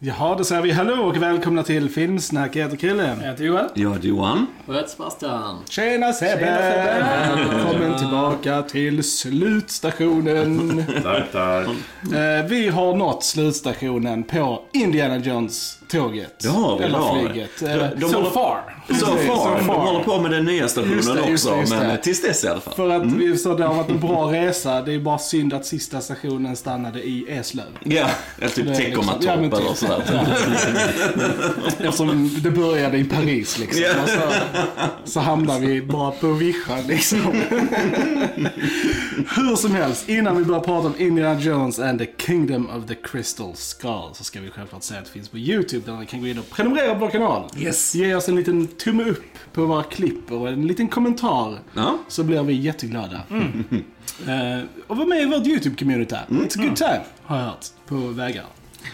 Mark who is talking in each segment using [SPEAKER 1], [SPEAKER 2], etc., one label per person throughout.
[SPEAKER 1] Jaha, då säger vi hallå och välkomna till Filmsnack. Jag heter Krille.
[SPEAKER 2] Jag heter Johan.
[SPEAKER 3] Jag heter Johan.
[SPEAKER 2] Och jag heter Sebastian.
[SPEAKER 1] Tjena Sebbe! Välkommen tillbaka till slutstationen.
[SPEAKER 4] Tack, tack.
[SPEAKER 1] Eh, vi har nått slutstationen på Indiana Jones-tåget.
[SPEAKER 3] Det har vi,
[SPEAKER 1] Eller
[SPEAKER 3] har
[SPEAKER 1] flyget.
[SPEAKER 3] De-
[SPEAKER 1] Eh,
[SPEAKER 3] de
[SPEAKER 1] so
[SPEAKER 3] håller-
[SPEAKER 1] far.
[SPEAKER 3] So far.
[SPEAKER 1] so
[SPEAKER 3] De håller på med den nya stationen
[SPEAKER 1] Just det, just
[SPEAKER 3] också.
[SPEAKER 1] just det.
[SPEAKER 3] men tills dess i alla fall.
[SPEAKER 1] För att vi sa det har varit en bra resa. Det är bara synd att sista stationen stannade i Eslöv.
[SPEAKER 3] Ja, eller typ
[SPEAKER 1] Det är
[SPEAKER 3] Teckomatorp
[SPEAKER 1] liksom- ja, men typ.
[SPEAKER 3] eller sådär.
[SPEAKER 1] Eftersom det började i Paris liksom. Och så, så hamnar vi bara på vischan liksom. Hur som helst, innan vi börjar prata om Indiana Jones and the Kingdom of the Crystal Skull så ska vi självklart säga att det finns på YouTube där ni kan gå in och prenumerera på vår kanal.
[SPEAKER 3] Yes.
[SPEAKER 1] Ge oss en liten tumme upp på våra klipp och en liten kommentar.
[SPEAKER 3] Ja.
[SPEAKER 1] Så blir vi jätteglada. Eh, och var med i vårt YouTube-community. It's a good time, har jag hört. På vägar.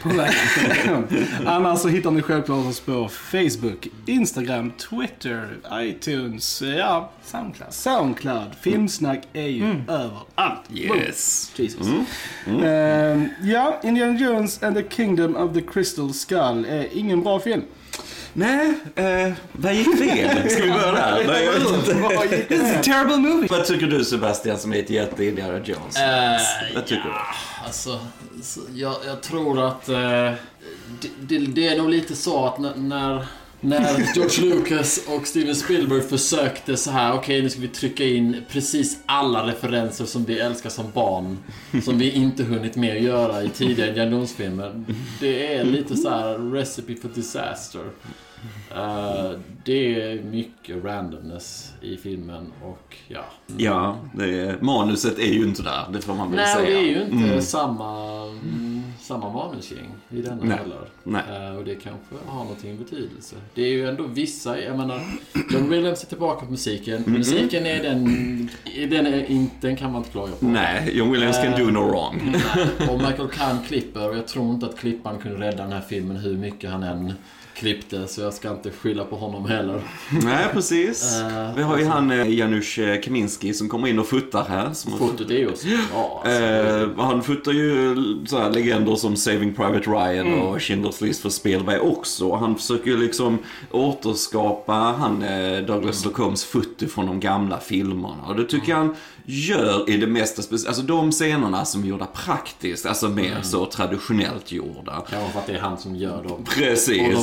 [SPEAKER 1] På vägar. Annars så hittar ni självklart oss på Facebook, Instagram, Twitter, iTunes, ja,
[SPEAKER 2] Soundcloud.
[SPEAKER 1] Soundcloud. Filmsnack är ju överallt.
[SPEAKER 3] Yes.
[SPEAKER 1] Jesus. Eh, ja, Indiana Jones and the Kingdom of the Crystal Skull är ingen bra film.
[SPEAKER 3] Nej, eh, vad gick fel? Ska vi börja där? Nej, jag vet inte.
[SPEAKER 2] It's a terrible movie.
[SPEAKER 3] Vad tycker du Sebastian som är ett jätte Indiana Jones?
[SPEAKER 2] Eh,
[SPEAKER 3] vad tycker du?
[SPEAKER 2] Alltså, så jag, jag tror att eh, det, det, det är nog lite så att när, när, George Lucas och Steven Spielberg försökte så här, okej nu ska vi trycka in precis alla referenser som vi älskar som barn, som vi inte hunnit med att göra i tidigare generationsfilmer. Det är lite så här recipe for disaster. Eh, det är mycket randomness i filmen och ja.
[SPEAKER 3] Ja, det är, manuset är ju inte där. Det får man väl
[SPEAKER 2] Nej,
[SPEAKER 3] säga.
[SPEAKER 2] det är ju inte
[SPEAKER 3] Mm.
[SPEAKER 2] samma, mm, samma manusgäng i denna
[SPEAKER 3] Nej.
[SPEAKER 2] heller.
[SPEAKER 3] Nej.
[SPEAKER 2] Eh, och det kanske har någonting betydelse. Det är ju ändå vissa, jag menar, John Williams är tillbaka på musiken.
[SPEAKER 3] Mm.
[SPEAKER 2] Musiken är den, den, är inte, den kan man inte klaga på.
[SPEAKER 3] Nej, John Williams can do no wrong.
[SPEAKER 2] Nej. Och Michael Kahn klipper och jag tror inte att klipparen kunde rädda den här filmen hur mycket han än klippte. Så jag ska inte skylla på honom heller.
[SPEAKER 3] Nej, precis.
[SPEAKER 2] Eh,
[SPEAKER 3] Vi har ju han eh, Janusz eh, Kaminski som kommer in och fotar här. Som har
[SPEAKER 2] Fotot är ju också bra. Alltså.
[SPEAKER 3] Han fotar ju så här legender som Saving Private Ryan
[SPEAKER 2] Mm.
[SPEAKER 3] och Schindler's List för Spielberg också. Han försöker ju liksom återskapa han Douglas
[SPEAKER 2] Mm.
[SPEAKER 3] Locombs foto från de gamla filmerna. Och det tycker jag han gör i det mesta speciella. Alltså de scenerna som är gjorda praktiskt, alltså mer
[SPEAKER 2] Mm.
[SPEAKER 3] så traditionellt gjorda.
[SPEAKER 2] Kanske för att det är han som gör dem.
[SPEAKER 3] Precis.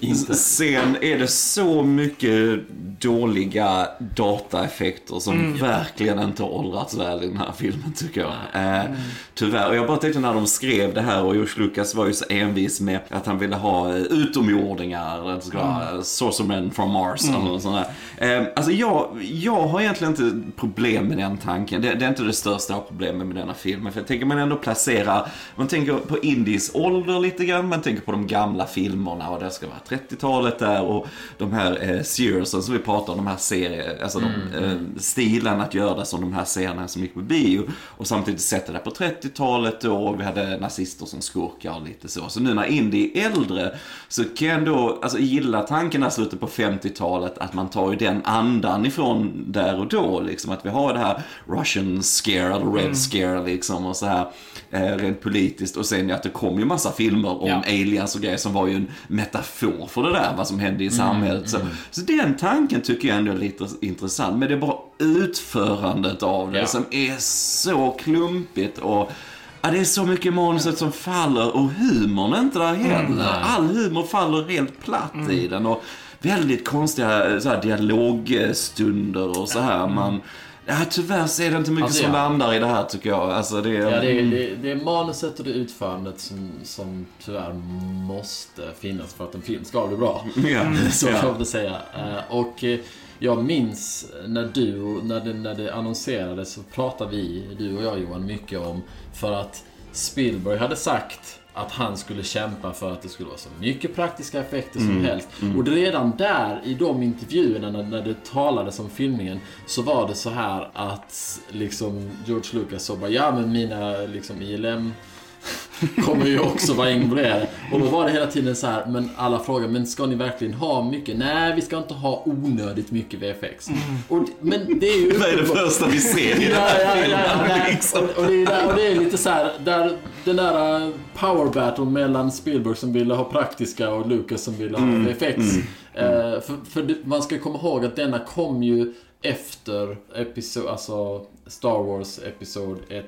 [SPEAKER 2] De.
[SPEAKER 3] Sen är det så mycket dåliga dataeffekter som verkligen inte har åldrats väl i den här filmen tycker jag. Eh, tyvärr. Och jag bara tänkte när de skrev det här och George Lucas var ju så envis med att han ville ha eh, utomjordingar, eller det ska vara mm. sorcerermen from Mars eller något sånt där. Eh, alltså jag, jag har egentligen inte problem med den tanken. Det, det är inte det största problemet med denna filmen. För jag tänker man ändå placera, man tänker på Indies ålder lite grann, man tänker på de gamla filmerna och det ska vara 30-talet där och de här eh, seriersen som vi pratar om, de här serier, alltså de, eh, stilen att göra det som de här serierna som gick på bio. Och samtidigt sätta det på 30-talet då och vi hade nazister som skurkar och lite så. Så nu när Indie är äldre så kan jag ändå alltså, gilla tanken där slutet på 50-talet att man tar ju den andan ifrån där och då liksom. Att vi har det här Russian scare eller Red scare liksom och så här eh, rent politiskt. Och sen att det kom ju massa filmer om
[SPEAKER 1] Ja.
[SPEAKER 3] aliens och grejer som var ju en metafor för det där, vad som hände i samhället. Så, så den tanken tycker jag ändå är lite intressant. Men det är bara utförandet av det
[SPEAKER 2] Ja.
[SPEAKER 3] som är så klumpigt och Ja, det är så mycket manuset som faller och humorn är inte där heller. All humor faller helt platt i den och väldigt konstiga så här, dialogstunder och så här. Man, ja, tyvärr så är det inte mycket
[SPEAKER 2] Alltså,
[SPEAKER 3] som
[SPEAKER 2] ja.
[SPEAKER 3] landar i det här tycker jag. Alltså, det,
[SPEAKER 2] Ja, det, är, det, det är manuset och det utförandet som, som tyvärr måste finnas för att en film ska bli bra.
[SPEAKER 3] Ja.
[SPEAKER 2] Så
[SPEAKER 3] Ja.
[SPEAKER 2] får jag väl säga. Eh, Och eh, jag minns när du, när det, när det annonserades så pratade vi, du och jag Johan, mycket om för att Spielberg hade sagt att han skulle kämpa för att det skulle vara så mycket praktiska effekter som helst. Och redan där i de intervjuerna när, när det talades om filmningen så var det så här att liksom George Lucas sa bara ja men mina liksom ILM kommer ju också vara involverade. Och då var det hela tiden så här, men alla frågar, men ska ni verkligen ha mycket? Nej, vi ska inte ha onödigt mycket VFX. Och, men det är ju...
[SPEAKER 3] Vad är det första vi ser i den här
[SPEAKER 2] ja,
[SPEAKER 3] filmen?
[SPEAKER 2] ja, ja.
[SPEAKER 3] liksom?
[SPEAKER 2] Och, och, det är där, och det är lite så här, där, den där uh, power battle mellan Spielberg som ville ha praktiska och Lucas som ville ha VFX. Eh, för för det, man ska komma ihåg att denna kom ju efter episod, alltså Star Wars Episod 1,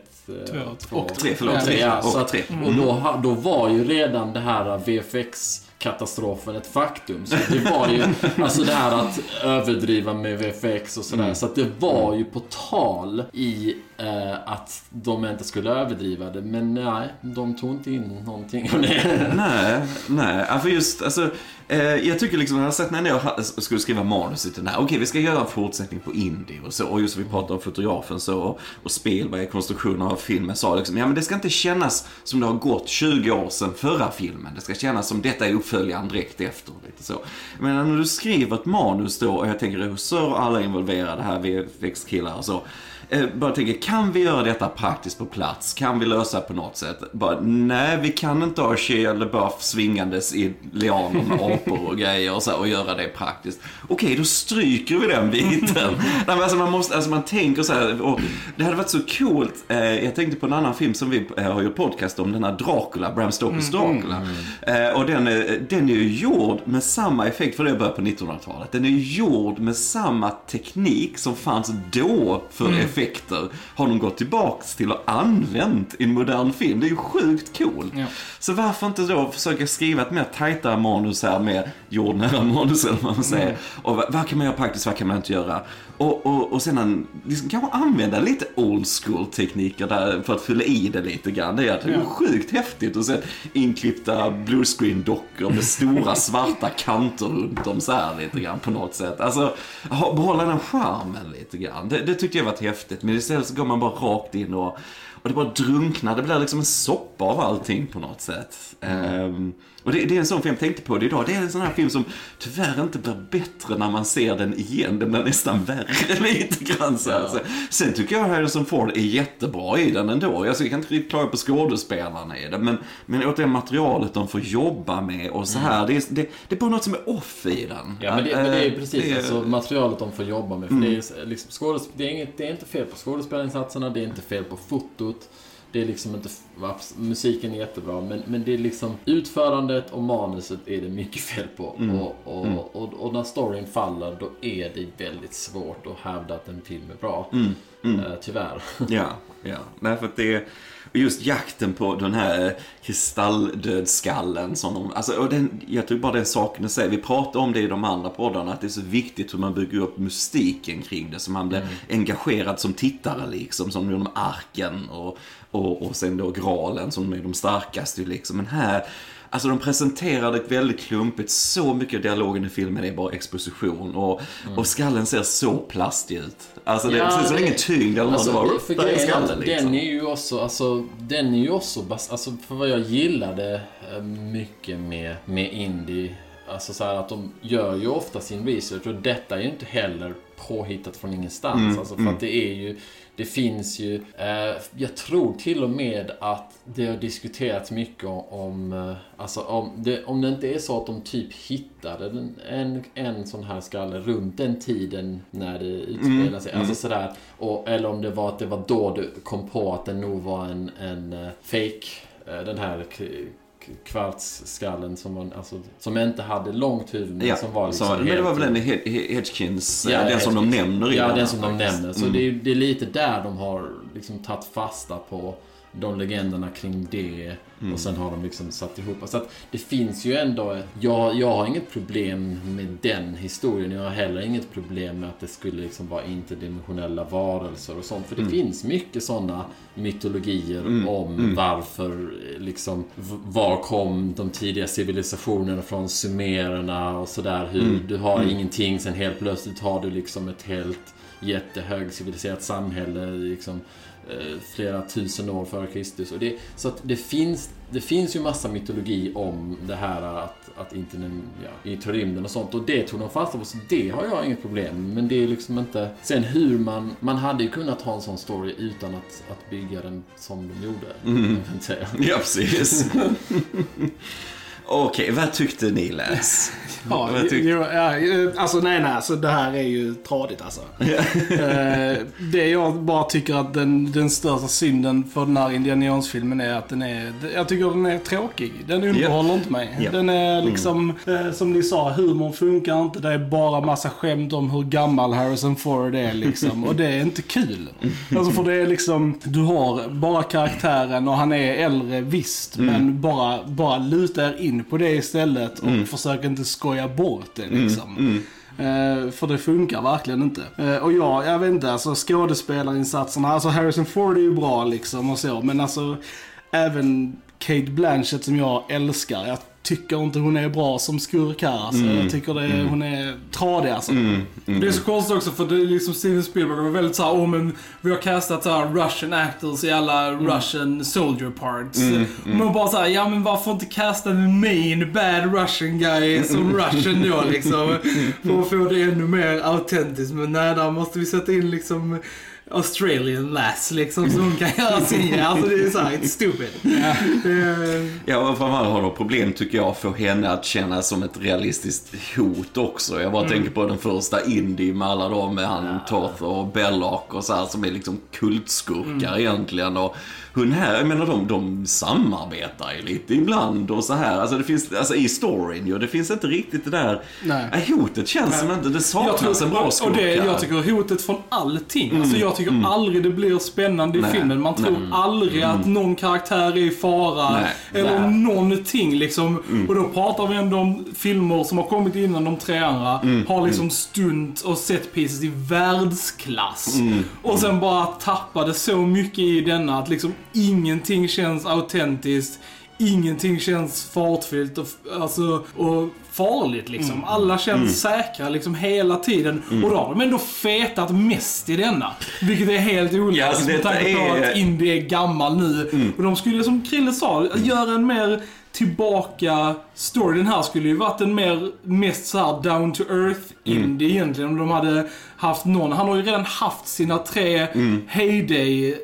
[SPEAKER 1] Två,
[SPEAKER 2] och
[SPEAKER 3] Tre, förlåt.
[SPEAKER 2] Ja,
[SPEAKER 3] Tre.
[SPEAKER 2] ja,
[SPEAKER 3] Och
[SPEAKER 2] att-
[SPEAKER 3] tre.
[SPEAKER 2] Och då, ha- då var ju redan det här VFX-katastrofen ett faktum. Så det var ju, alltså det här att överdriva med VFX och sådär. Så att det var ju på tal i eh, att de inte skulle överdriva det. Men nej, de tog inte in någonting av det.
[SPEAKER 3] Nej, nej. Ja, för just, alltså, eh, Eh, jag tycker liksom, alltså, jag jag sett när jag skulle skriva manuset till den här, okej vi ska göra en fortsättning på indie och så, och just vi pratade om fotografen så, och, och Spielberg, konstruktionen av filmen, sa liksom, ja men det ska inte kännas som det har gått 20 år sedan förra filmen, det ska kännas som detta är uppföljaren direkt efter, lite så. Men när du skriver ett manus då, och jag tänker regissör och alla involverade här, VFX-killar och så, bara tänker, kan vi göra detta praktiskt på plats? Kan vi lösa det på något sätt? Bara, nej, vi kan inte ha Shia LaBeouf svingandes i lianer med apor och grejer och, så här, och göra det praktiskt. Okej, då stryker vi den biten. nej, men alltså, man, måste, alltså, man tänker så här, och det hade varit så coolt. Eh, jag tänkte på en annan film som vi eh, har gjort podcast om, den här Dracula, Bram Stokers Dracula. Eh, och den, är- den är ju gjord med samma effekt, för det började på 1900-talet. Den är gjord med samma teknik som fanns då för effekter. Har de gått tillbaks till och använt i en modern film. Det är ju sjukt coolt.
[SPEAKER 1] Ja.
[SPEAKER 3] Så varför inte då försöka skriva ett mer tajtare manus här med jordnära manus eller vad man säger. Och vad, vad kan man göra praktiskt, vad kan man inte göra? Och, och, och sedan liksom, kanske använda lite old school tekniker där för att fylla i det lite grann. Det är,
[SPEAKER 1] Ja.
[SPEAKER 3] sjukt häftigt att se inklippta bluescreen dockor med stora svarta kanter runt dem så här lite grann på något sätt. Alltså, behålla den charmen lite grann. Det, det tyckte jag var häftigt. Men istället så går man bara rakt in och, och det bara drunknar. Det blir liksom en soppa av allting på något sätt. Ehm, och det, det är en sån film jag tänkte på det idag. Det är en sån här film som tyvärr inte blir bättre när man ser den igen. Den blir nästan värre lite grann så. Så, sen tycker jag Harrison Ford är jättebra i den ändå. Jag kan inte riktigt klaga på skådespelarna i den. Men, men återigen materialet de får jobba med och så här. Det, är, det, det är bara något som är off i den.
[SPEAKER 2] Ja, men det, men det är
[SPEAKER 3] Eh,
[SPEAKER 2] precis
[SPEAKER 3] det är-
[SPEAKER 2] alltså, materialet de får jobba med. För det, är, liksom, skådesp- det, är inget, det är inte fel på skådespelarinsatserna, det är inte fel på fotot. Det är liksom inte... Musiken är jättebra, men, men det är liksom utförandet och manuset är det mycket fel på. Och, och, och, och när storyn faller, då är det väldigt svårt att hävda att en film är bra. Eh, tyvärr.
[SPEAKER 3] Ja, ja. Nej, för att det är och just jakten på den här kristalldödskallen som de, alltså, och den, jag tror bara den saken i sig, vi pratar om det i de andra poddarna, att det är så viktigt hur man bygger upp mystiken kring det, så man blir engagerad som tittare liksom, som de arken och, och, och sen då graalen som är de starkaste liksom. Men här, Alltså de presenterar det väldigt klumpigt, så mycket av dialogen i filmen är bara exposition och, och skallen ser så plastig ut. Alltså det,
[SPEAKER 2] Ja,
[SPEAKER 3] precis, så det är ingen tyngd eller
[SPEAKER 2] Alltså,
[SPEAKER 3] något,
[SPEAKER 2] för
[SPEAKER 3] det bara, är skallen liksom.
[SPEAKER 2] den är ju också, alltså, den är ju också, bas, alltså för vad jag gillade eh, mycket med, med indie, alltså så här att de gör ju ofta sin research och detta är ju inte heller påhittat från ingenstans.
[SPEAKER 3] Mm,
[SPEAKER 2] alltså för att det är ju, det finns ju, eh, jag tror till och med att det har diskuterats mycket om, eh, alltså om det, om det inte är så att de typ hittade den, en, en sån här skalle runt den tiden när det utspelar sig. Alltså sådär. Och, eller om det var att det var då du kom på att det nog var en, en uh, fake eh, den här kvartsskallen som, man, alltså, som inte hade långt huvud men
[SPEAKER 3] Ja,
[SPEAKER 2] som var liksom
[SPEAKER 3] så, men det var väl den Hedgkins,
[SPEAKER 2] Ja,
[SPEAKER 3] eh, den som de nämner i
[SPEAKER 2] Ja,
[SPEAKER 3] den
[SPEAKER 2] den som de nämner. Så
[SPEAKER 3] Mm.
[SPEAKER 2] det, är, det är lite där de har liksom tagit fasta på de legenderna kring det.
[SPEAKER 3] Mm.
[SPEAKER 2] Och sen har de liksom satt ihop. Så att det finns ju ändå... Jag, jag har inget problem med den historien. Jag har heller inget problem med att det skulle liksom vara interdimensionella varelser och sånt. För det finns mycket sådana mytologier om varför, eh, liksom, var kom de tidiga civilisationerna från sumererna och sådär. Hur du har ingenting, sen helt plötsligt har du liksom ett helt jättehögciviliserat samhälle liksom, flera tusen år före Kristus. Och det, så att det finns det finns ju massa mytologi om det här att, att inte ja, i rymden och sånt. Och det tog de fasta på, så det har jag inget problem. Men det är liksom inte... Sen hur man... Man hade ju kunnat ha en sån story utan att, att bygga den som de gjorde.
[SPEAKER 3] Mm. Ja, precis. Okej, vad tyckte ni Les?
[SPEAKER 1] Ja,
[SPEAKER 3] Vad tyck-
[SPEAKER 1] jo, ja, eh, alltså nej, nej, alltså det här är ju tradigt alltså. Eh, det jag bara tycker att den, den största synden för den här Indiana Jones-filmen är att den är, jag tycker den är tråkig. Den underhåller inte mig.
[SPEAKER 3] Ja.
[SPEAKER 1] Den är liksom, eh, som ni sa, humorn funkar inte. Det är bara massa skämt om hur gammal Harrison Ford är liksom. Och det är inte kul. Alltså för det är liksom, du har bara karaktären och han är äldre visst, men bara, bara lutar in på det istället och försöker inte skoja bort det liksom. Eh, för det funkar verkligen inte. Eh, och ja, jag vet inte, alltså skådespelarinsatserna, alltså Harrison Ford är ju bra liksom och så, men alltså även Kate Blanchett som jag älskar, jag tycker inte hon är bra som skurk här alltså. Jag tycker det, är- hon är tradig alltså.
[SPEAKER 4] Det är så konstigt också för det är liksom Steven Spielberg var väldigt såhär, åh men vi har castat så här Russian actors i alla Russian soldier parts. Och man bara såhär, ja men varför inte casta en main bad Russian guy som Russian då liksom? För att få det ännu mer autentiskt. Men nej, där måste vi sätta in liksom Australian lass liksom så hon kan göra sin grej. Alltså det är såhär, it's stupid. Eh,
[SPEAKER 3] Ja, och framförallt har de problem tycker jag för henne att känna som ett realistiskt hot också. Jag bara
[SPEAKER 1] Mm.
[SPEAKER 3] tänker på den första Indie med alla de med han Toth och Belloc och så här som är liksom kultskurkar
[SPEAKER 1] Mm.
[SPEAKER 3] egentligen. Och hon här, jag menar de, de samarbetar ju lite ibland och så här. Alltså det finns, alltså i storyn ju, det finns inte riktigt det där.
[SPEAKER 1] Nej.
[SPEAKER 3] Nej, hotet känns som inte, det saknas en bra
[SPEAKER 4] och
[SPEAKER 3] skurk
[SPEAKER 4] det,
[SPEAKER 3] här.
[SPEAKER 4] jag tycker hotet från allting. Alltså jag tycker aldrig det blir spännande i
[SPEAKER 3] Nej.
[SPEAKER 4] filmen. Man tror
[SPEAKER 3] Nej.
[SPEAKER 4] aldrig att någon karaktär är i fara.
[SPEAKER 3] Nej.
[SPEAKER 4] Eller
[SPEAKER 2] Nej.
[SPEAKER 4] någonting liksom. Och då pratar vi ändå om filmer som har kommit innan de tre andra. Har liksom stunt och set pieces i världsklass. Och sen bara tappade så mycket i denna att liksom ingenting känns autentiskt. Ingenting känns fartfyllt och, alltså, och farligt liksom. Alla känns säkra liksom hela tiden. Och då har de ändå fetat mest i denna. Vilket är helt ologiskt
[SPEAKER 3] Ja, alltså,
[SPEAKER 4] med tanke på
[SPEAKER 3] är-
[SPEAKER 4] att Indy är gammal nu. Och de skulle, som Krille sa, göra en mer tillbaka story. Den här skulle ju varit en mer, mest så här down to earth indie egentligen. Om de hade haft någon. Han har ju redan haft sina tre heyday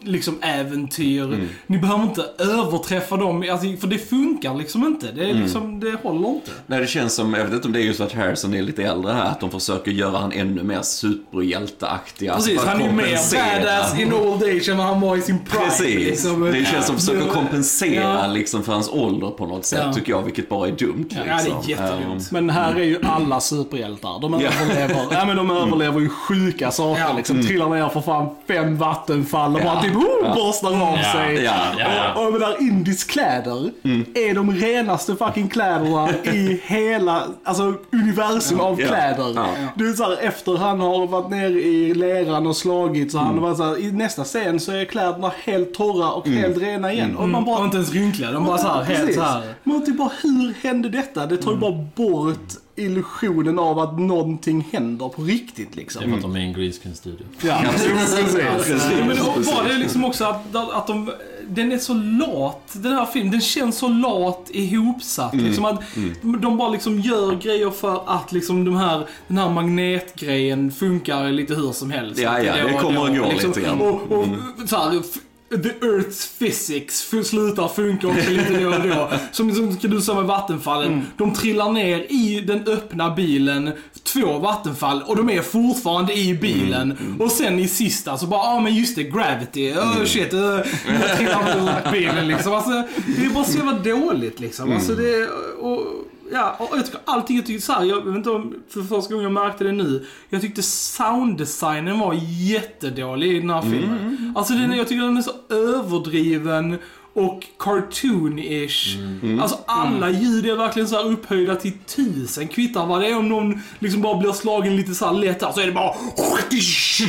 [SPEAKER 4] liksom äventyr. Ni behöver inte överträffa dem, alltså, för det funkar liksom inte. Det, är liksom, det håller inte.
[SPEAKER 3] Nej, det känns som, jag vet inte om det är just att Harrison är lite äldre här, att de försöker göra han ännu mer superhjälteaktig. alltså
[SPEAKER 4] Precis,
[SPEAKER 3] att
[SPEAKER 4] han är ju mer badass in old age än vad han var i sin prime.
[SPEAKER 3] Precis.
[SPEAKER 4] Liksom.
[SPEAKER 3] Det känns som att försöka kompensera
[SPEAKER 4] Ja.
[SPEAKER 3] liksom för hans ålder på något sätt,
[SPEAKER 4] Ja.
[SPEAKER 3] tycker jag, vilket bara är dumt. Liksom.
[SPEAKER 4] Ja, det är jättedumt.
[SPEAKER 1] Men här är ju alla superhjältar. De överlever, ja, men de överlever ju sjuka saker
[SPEAKER 4] Ja.
[SPEAKER 1] liksom. Trillar ner för fan fem vattenfall och
[SPEAKER 3] Ja.
[SPEAKER 1] bara typ oh,
[SPEAKER 3] Ja.
[SPEAKER 1] borstar av sig.
[SPEAKER 3] Ja, ja.
[SPEAKER 1] Och, och med där Indis kläder är de renaste fucking kläderna i hela alltså, universum av kläder.
[SPEAKER 3] Ja.
[SPEAKER 1] Du vet såhär, efter han har varit nere i leran och slagit så han var så här, i nästa scen så är kläderna helt torra och helt rena igen. Och man bara,
[SPEAKER 4] Och inte ens rynkliga, de bara såhär, helt såhär.
[SPEAKER 1] Men typ bara, hur hände detta? Det tar ju bara bort illusionen av att någonting händer på riktigt
[SPEAKER 2] Det är
[SPEAKER 1] liksom.
[SPEAKER 2] för att de är i en greenscreen studio.
[SPEAKER 1] Ja, precis.
[SPEAKER 4] Ja, men bara det liksom också att, att de, den är så lat, den här filmen. Den känns så lat ihopsatt. Liksom att De bara liksom gör grejer för att liksom de här, den här magnetgrejen funkar lite hur som helst.
[SPEAKER 3] Ja, ja, det
[SPEAKER 4] och
[SPEAKER 3] kommer och går
[SPEAKER 4] liksom.
[SPEAKER 3] lite grann.
[SPEAKER 4] Och, och så här, The Earth's physics slutar funka också lite då och då. Som, som du sa med vattenfallen. De trillar ner i den öppna bilen, två vattenfall, och de är fortfarande i bilen. Och sen i sista så bara, ja ah, men just det, gravity, oh shit, uh, jag trillar ur bilen liksom. Alltså, det är bara så jävla dåligt liksom. Alltså det, och, Ja, och jag tycker allting, jag tycker så här, jag vet inte om för första gången jag märkte det nu. Jag tyckte sounddesignen var jättedålig i den här filmen. Alltså den, jag tycker den är så överdriven och cartoon-ish. Alltså alla ljud är verkligen så upphöjda till tusen. Kvittar vad det är om någon liksom bara blir slagen lite så här lätt här, så är det bara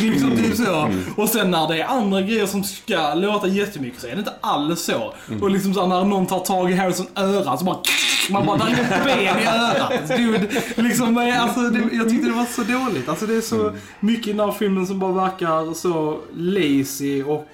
[SPEAKER 4] liksom typ så. Och sen när det är andra grejer som ska låta jättemycket så är det inte alls så. Och liksom så här, när någon tar tag i Harrison örat så bara man bara, där är ett ben i örat. Dude, liksom, alltså, det, jag tyckte det var så dåligt. Alltså det är så mycket i den här filmen som bara verkar så lazy och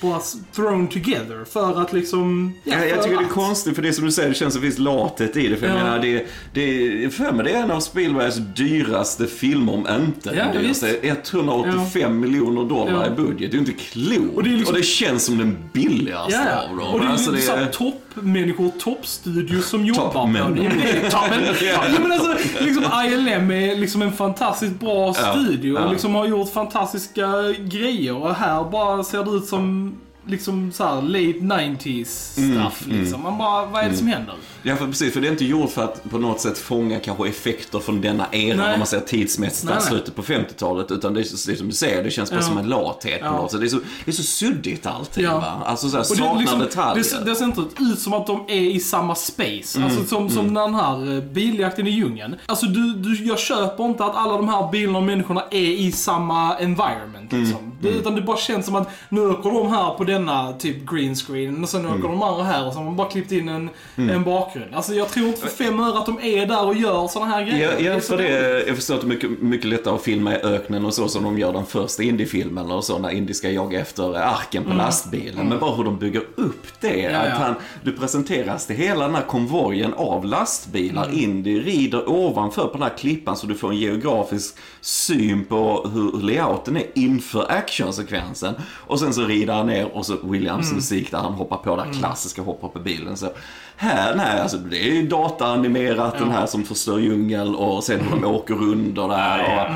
[SPEAKER 4] bara thrown together för att liksom... ja,
[SPEAKER 3] Ja, jag tycker det är
[SPEAKER 4] att-
[SPEAKER 3] konstigt, för det som du säger, det känns som det finns lathet i det. För jag
[SPEAKER 4] Ja.
[SPEAKER 3] menar, det, det, för mig det är en av Spielbergs dyraste filmer, om inte
[SPEAKER 4] Ja,
[SPEAKER 3] den dyraste. 185 miljoner dollar
[SPEAKER 4] Ja.
[SPEAKER 3] i budget. Det är ju inte klokt.
[SPEAKER 4] Och
[SPEAKER 3] Och
[SPEAKER 4] det
[SPEAKER 3] det,
[SPEAKER 4] är liksom-
[SPEAKER 3] känns som den billigaste
[SPEAKER 4] Ja,
[SPEAKER 3] av dem.
[SPEAKER 4] och det är
[SPEAKER 3] Alltså, det är-
[SPEAKER 4] toppmänniskor, toppstudios som jobbar
[SPEAKER 3] Toppmän.
[SPEAKER 4] det. Men alltså, liksom ILM är liksom en fantastiskt bra
[SPEAKER 3] Ja,
[SPEAKER 4] studio och liksom har gjort fantastiska grejer. Och här bara ser det ut som liksom så här late 90s stuff liksom. Man bara, vad är det som händer?
[SPEAKER 3] Ja, för precis. För det är inte gjort för att på något sätt fånga kanske effekter från denna era,
[SPEAKER 4] Nej.
[SPEAKER 3] om man säger tidsmässigt,
[SPEAKER 4] Nej, nej.
[SPEAKER 3] slutet på 50-talet. Utan det är, så- som du säger, det känns bara
[SPEAKER 4] Ja.
[SPEAKER 3] som en lathet på
[SPEAKER 4] Ja.
[SPEAKER 3] något sätt. Det är så, det är så suddigt allting
[SPEAKER 4] Ja.
[SPEAKER 3] va. Alltså såhär,
[SPEAKER 4] Och
[SPEAKER 3] saknar
[SPEAKER 4] liksom,
[SPEAKER 3] detaljer.
[SPEAKER 4] det, det ser inte ut som att de är i samma space.
[SPEAKER 3] Mm,
[SPEAKER 4] Alltså som, som den här eh, biljakten i djungeln. Alltså du, du, jag köper inte att alla de här bilarna och människorna är i samma environment
[SPEAKER 3] Mm,
[SPEAKER 4] liksom. Det, utan det bara känns som att nu åker de här på denna typ green screen och sen åker
[SPEAKER 3] Mm.
[SPEAKER 4] de andra här och så har man bara klippt in en, en bakgrund. Alltså jag tror inte för fem öre att de är där och gör såna här grejer.
[SPEAKER 3] Ja, ja för det, jag förstår att det är mycket, mycket lättare att filma i öknen och så som de gör den första indiefilmen och så när Indy ska jaga efter arken på lastbilen. Men bara hur de bygger upp det.
[SPEAKER 4] Mm. Ja, ja.
[SPEAKER 3] Att han, du presenteras till hela den här konvojen av lastbilar.
[SPEAKER 4] Mm.
[SPEAKER 3] Indy rider ovanför på den här klippan så du får en geografisk syn på hur layouten är inför actionsekvensen. Och sen så rider han ner och så Williams
[SPEAKER 4] Mm.
[SPEAKER 3] musik där han hoppar på det här klassiska hoppa på bilen. Så här, nej, alltså det är ju dataanimerat den här som förstör djungel och sen hur de åker under där. Och,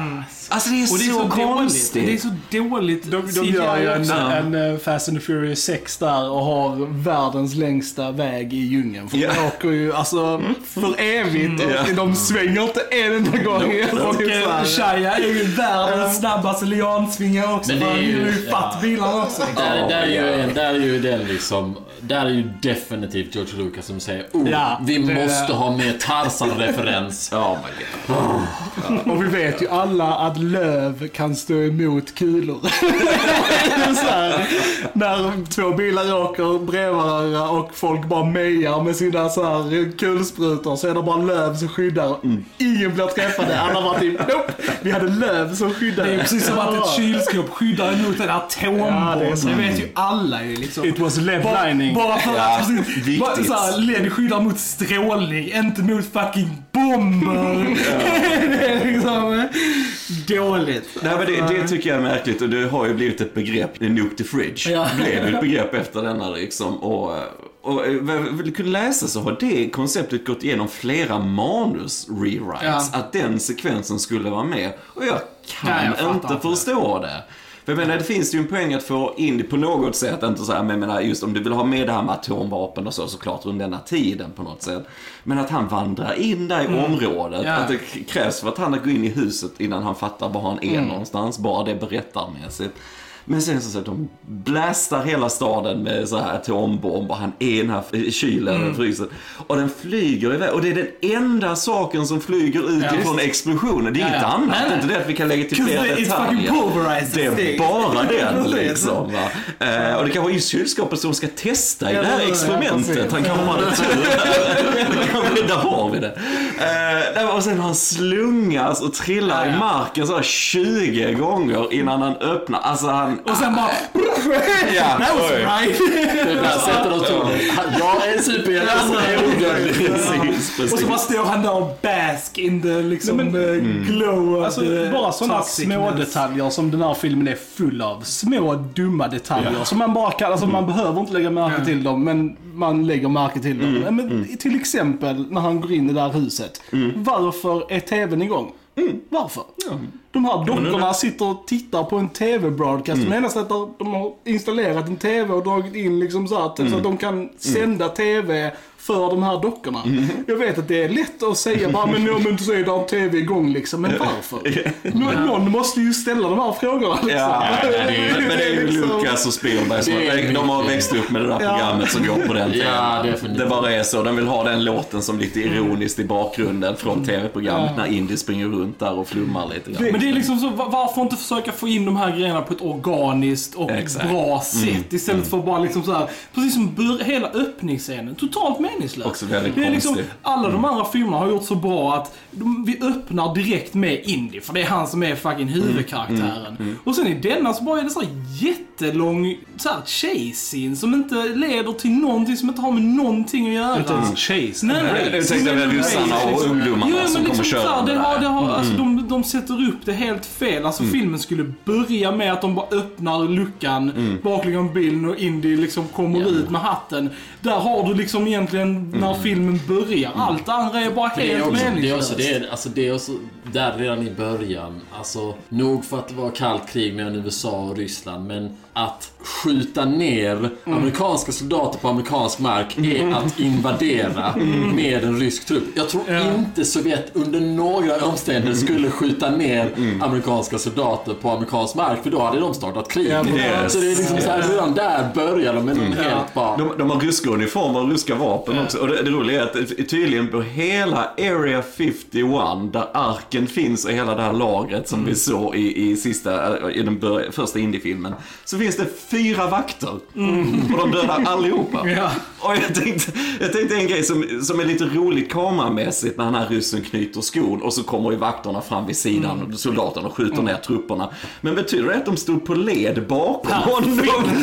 [SPEAKER 3] Alltså det är,
[SPEAKER 4] Och det är
[SPEAKER 3] så,
[SPEAKER 4] så dåligt.
[SPEAKER 3] konstigt.
[SPEAKER 4] Det är så dåligt
[SPEAKER 1] De, de gör ju en,
[SPEAKER 4] också.
[SPEAKER 1] en eh, Fast and the Furious 6 där och har världens längsta väg i djungeln. För
[SPEAKER 3] Ja.
[SPEAKER 1] de åker ju alltså för evigt och
[SPEAKER 3] Ja.
[SPEAKER 1] de svänger inte en enda gång.
[SPEAKER 4] Och eh,
[SPEAKER 1] här.
[SPEAKER 4] Shia är ju världens snabbaste liansvingare också.
[SPEAKER 2] Men det är
[SPEAKER 4] han
[SPEAKER 2] ju-
[SPEAKER 4] gillar ju fatt bilarna också.
[SPEAKER 2] Där, där, är ju, en- där är ju den liksom... Där är ju definitivt George Lucas som säger oh,
[SPEAKER 1] Ja,
[SPEAKER 2] vi
[SPEAKER 1] det-
[SPEAKER 2] måste ha med Tarzan-referens.
[SPEAKER 3] Oh my god.
[SPEAKER 1] Och vi vet ju alla att löv kan stå emot kulor. så här, när två bilar åker bredvid varandra och folk bara mejar med sina så här kulsprutor så är det bara löv som skyddar. Ingen blir träffade. Alla var typ nope. Vi hade löv som skyddade.
[SPEAKER 4] Det är precis som att ett kylskåp skyddar emot en atombomb.
[SPEAKER 1] Ja, det
[SPEAKER 4] det, vet ju alla ju liksom.
[SPEAKER 1] It was lead
[SPEAKER 4] Bara, för
[SPEAKER 3] Ja,
[SPEAKER 4] att precis,
[SPEAKER 3] viktigt.
[SPEAKER 4] så här, LED skyddar mot strålning, inte mot fucking bomber. det är liksom eh, dåligt.
[SPEAKER 3] Nej men det, det tycker jag är märkligt och det har ju blivit ett begrepp, nuke the fridge.
[SPEAKER 4] Ja.
[SPEAKER 3] Blev ju ett begrepp efter denna liksom. Och, och eh, vad jag kunde läsa så har det konceptet gått igenom flera manus-rewrites.
[SPEAKER 4] Ja.
[SPEAKER 3] Att den sekvensen skulle vara med. Och jag kan
[SPEAKER 4] Ja, jag
[SPEAKER 3] inte
[SPEAKER 4] inte.
[SPEAKER 3] förstå det. För jag menar, det finns ju en poäng att få in det på något sätt. Inte så här, men jag menar, just om du vill ha med det här med atomvapen och så såklart under denna tiden på något sätt. Men att han vandrar in där i området.
[SPEAKER 4] Mm. Ja.
[SPEAKER 3] Att det krävs för att han går in i huset innan han fattar var han
[SPEAKER 4] Mm.
[SPEAKER 3] är någonstans. Bara det berättarmässigt. Men sen så att de blastar hela staden med så här atombomber. Han är i den här kylen,
[SPEAKER 4] Mm.
[SPEAKER 3] den fryser. Och den flyger iväg. Och det är den enda saken som flyger ut
[SPEAKER 4] Ja,
[SPEAKER 3] ifrån explosionen. Det är
[SPEAKER 4] Ja,
[SPEAKER 3] inget
[SPEAKER 4] ja.
[SPEAKER 3] annat.
[SPEAKER 4] Nej,
[SPEAKER 3] Det är
[SPEAKER 4] nej.
[SPEAKER 3] inte det att vi kan lägga till fler detaljer. Det är bara den liksom. Eh, och det kan vara just kylskåpet som ska testa i det här experimentet. Han kanske hade tur. Där har vi det. Nej, och sen han slungas och trillar i marken så här 20 gånger innan han öppnar. Alltså han...
[SPEAKER 4] Och sen bara...
[SPEAKER 3] Ja,
[SPEAKER 4] That was
[SPEAKER 3] oj.
[SPEAKER 4] right.
[SPEAKER 2] Det där sätter de så. Jag är en superhjälte som är odödlig.
[SPEAKER 4] Och så bara står han där och bask in the liksom,
[SPEAKER 1] Nej, men-
[SPEAKER 4] eh, glow of
[SPEAKER 1] Alltså bara sådana små detaljer som den här filmen är full av. Små dumma detaljer som man bara kan, alltså man behöver inte lägga märke
[SPEAKER 4] Ja.
[SPEAKER 1] till dem men man lägger märke till dem. Men till exempel när han går in i det här huset. Varför är tvn igång? Varför? De här dockorna sitter och tittar på en TV-broadcast. Mm. Medan att de har installerat en TV och dragit in liksom så att, så att de kan sända TV för de här dockorna. Jag vet att det är lätt att säga bara, men om inte så är där TV igång liksom. Men varför? Nå- Någon måste ju ställa de här frågorna liksom.
[SPEAKER 3] Ja, men det är, men det är ju
[SPEAKER 1] Liksom-
[SPEAKER 3] Lucas och Spielberg som
[SPEAKER 2] är
[SPEAKER 3] de har växt upp med det där programmet som går på den tiden.
[SPEAKER 2] Ja.
[SPEAKER 3] Det bara är så. De vill ha den låten som lite ironiskt i bakgrunden från tv-programmet
[SPEAKER 1] Ja.
[SPEAKER 3] när Indy springer runt där och flummar lite grann.
[SPEAKER 4] Men det är liksom så, va- varför inte försöka få in de här grejerna på ett organiskt och
[SPEAKER 3] Exakt.
[SPEAKER 4] bra sätt istället för bara liksom så här, precis som hela öppningsscenen, totalt meningslös.
[SPEAKER 3] Också väldigt
[SPEAKER 4] det är liksom, alla de andra filmerna har gjort så bra att de, vi öppnar direkt med Indy, för det är han som är fucking huvudkaraktären. Och sen i denna så bara är det så här jättelång så här chase scene som inte leder till någonting, som inte har med någonting att göra.
[SPEAKER 1] Inte ens Chase.
[SPEAKER 4] Nej, nej.
[SPEAKER 3] Jag tänkte
[SPEAKER 4] Men-
[SPEAKER 3] väl ryssarna och
[SPEAKER 4] liksom-
[SPEAKER 3] ungdomarna
[SPEAKER 4] men
[SPEAKER 3] som kommer
[SPEAKER 4] liksom,
[SPEAKER 3] köra
[SPEAKER 4] så här, det har,
[SPEAKER 3] det
[SPEAKER 4] alltså, de, de sätter upp det helt fel. Alltså filmen skulle börja med att de bara öppnar luckan bakom bilen och Indy liksom kommer ut med hatten. Där har du liksom egentligen när filmen börjar. Allt det andra är bara helt
[SPEAKER 2] också, det är
[SPEAKER 4] meningslöst.
[SPEAKER 2] också, det är, alltså det är också där redan i början. Alltså, nog för att det var kallt krig mellan USA och Ryssland, men att skjuta ner amerikanska soldater på amerikansk mark är att invadera med en rysk trupp. Jag tror inte Sovjet under några omständigheter skulle skjuta ner amerikanska soldater på amerikansk mark, för då hade de startat krig.
[SPEAKER 3] Det.
[SPEAKER 2] Så det är liksom så här, redan där börjar de med en helt bara...
[SPEAKER 3] De, de har ryska uniformer och ryska vapen också. Och det, det roliga är att tydligen på hela Area 51, där arken finns och hela det här lagret som vi såg i, i, sista, i den bör, första indiefilmen, så finns det fyra vakter. Och de dödar allihopa.
[SPEAKER 4] Ja.
[SPEAKER 3] Och jag tänkte, jag tänkte en grej som, som är lite roligt kameramässigt när den här ryssen knyter skon och så kommer ju vakterna fram vid sidan,
[SPEAKER 4] Mm.
[SPEAKER 3] soldaterna och skjuter ner trupperna. Men betyder det att de stod på led bakom honom?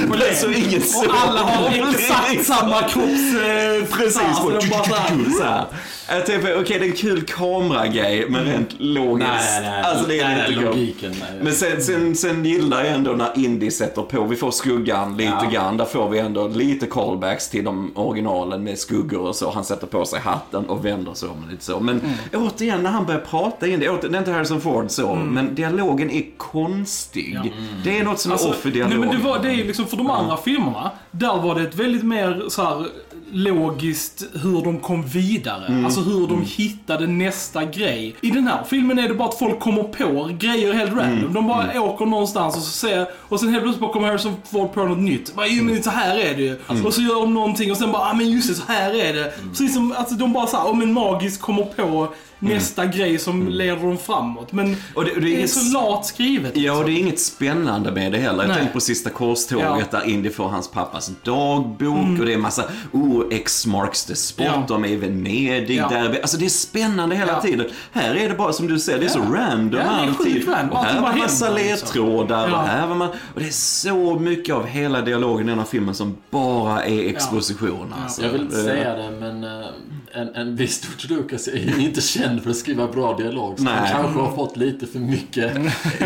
[SPEAKER 4] på led.
[SPEAKER 3] Så ingen såg
[SPEAKER 4] Och alla har exakt samma kropps... Eh,
[SPEAKER 3] Precis,
[SPEAKER 4] så de bara.
[SPEAKER 3] Jag tänkte, okej det är en kul kameragrej, men rent logiskt.
[SPEAKER 2] Nej, nej,
[SPEAKER 3] alltså det är
[SPEAKER 2] nej,
[SPEAKER 3] inte gott.
[SPEAKER 2] logiken. Nej.
[SPEAKER 3] Men sen, sen, sen gillar jag ändå när Indy sätter på, vi får skuggan lite
[SPEAKER 2] Ja.
[SPEAKER 3] grann, där får vi ändå lite callbacks till de originalen med skuggor och så. Han sätter på sig hatten och vänder sig om lite så. Men
[SPEAKER 4] Mm.
[SPEAKER 3] återigen, när han börjar prata Indy, åter, det är inte Harrison Ford så, men dialogen är konstig. Det är något som är
[SPEAKER 4] Alltså,
[SPEAKER 3] off i
[SPEAKER 4] nej,
[SPEAKER 3] dialogen.
[SPEAKER 4] men det, var, det är liksom för de andra filmerna, där var det ett väldigt mer så här logiskt hur de kom vidare.
[SPEAKER 3] Mm.
[SPEAKER 4] Alltså hur de hittade nästa grej. I den här filmen är det bara att folk kommer på grejer helt random.
[SPEAKER 3] Mm.
[SPEAKER 4] De bara åker någonstans och så ser och sen helt plötsligt bara kommer Harrison Ford på något nytt. Bara, men så här är det ju.
[SPEAKER 3] Mm.
[SPEAKER 4] Och så gör de någonting och sen bara, ah men just det, så här är det. Precis som att de bara såhär, om en magiskt kommer på nästa grej som leder dem framåt. Men
[SPEAKER 3] Mm. Och det- och det är
[SPEAKER 4] det är
[SPEAKER 3] inget-
[SPEAKER 4] så lat skrivet.
[SPEAKER 3] Ja, och det är inget spännande med det heller. Jag tänker på sista korståget
[SPEAKER 4] Ja. Mm.
[SPEAKER 3] där Indy får hans pappas dagbok och det är massa, oh, X marks the spot,
[SPEAKER 4] Ja.
[SPEAKER 3] de är i Venedig,
[SPEAKER 4] Ja.
[SPEAKER 3] där. Alltså det är spännande hela
[SPEAKER 4] Ja.
[SPEAKER 3] tiden. Här är det bara som du säger, det är så random
[SPEAKER 4] Ja, det är
[SPEAKER 3] alltid.
[SPEAKER 4] random.
[SPEAKER 3] Och här var massa
[SPEAKER 4] liksom.
[SPEAKER 3] ledtrådar
[SPEAKER 4] Ja.
[SPEAKER 3] och här var man, och det är så mycket av hela dialogen i den här filmen som bara är exposition. Alltså.
[SPEAKER 2] Jag vill inte
[SPEAKER 3] Eh,
[SPEAKER 2] säga det, men eh, en, en viss George Lucas är ju inte känd för att skriva bra dialog. Så
[SPEAKER 3] Nej.
[SPEAKER 2] han kanske har fått lite för mycket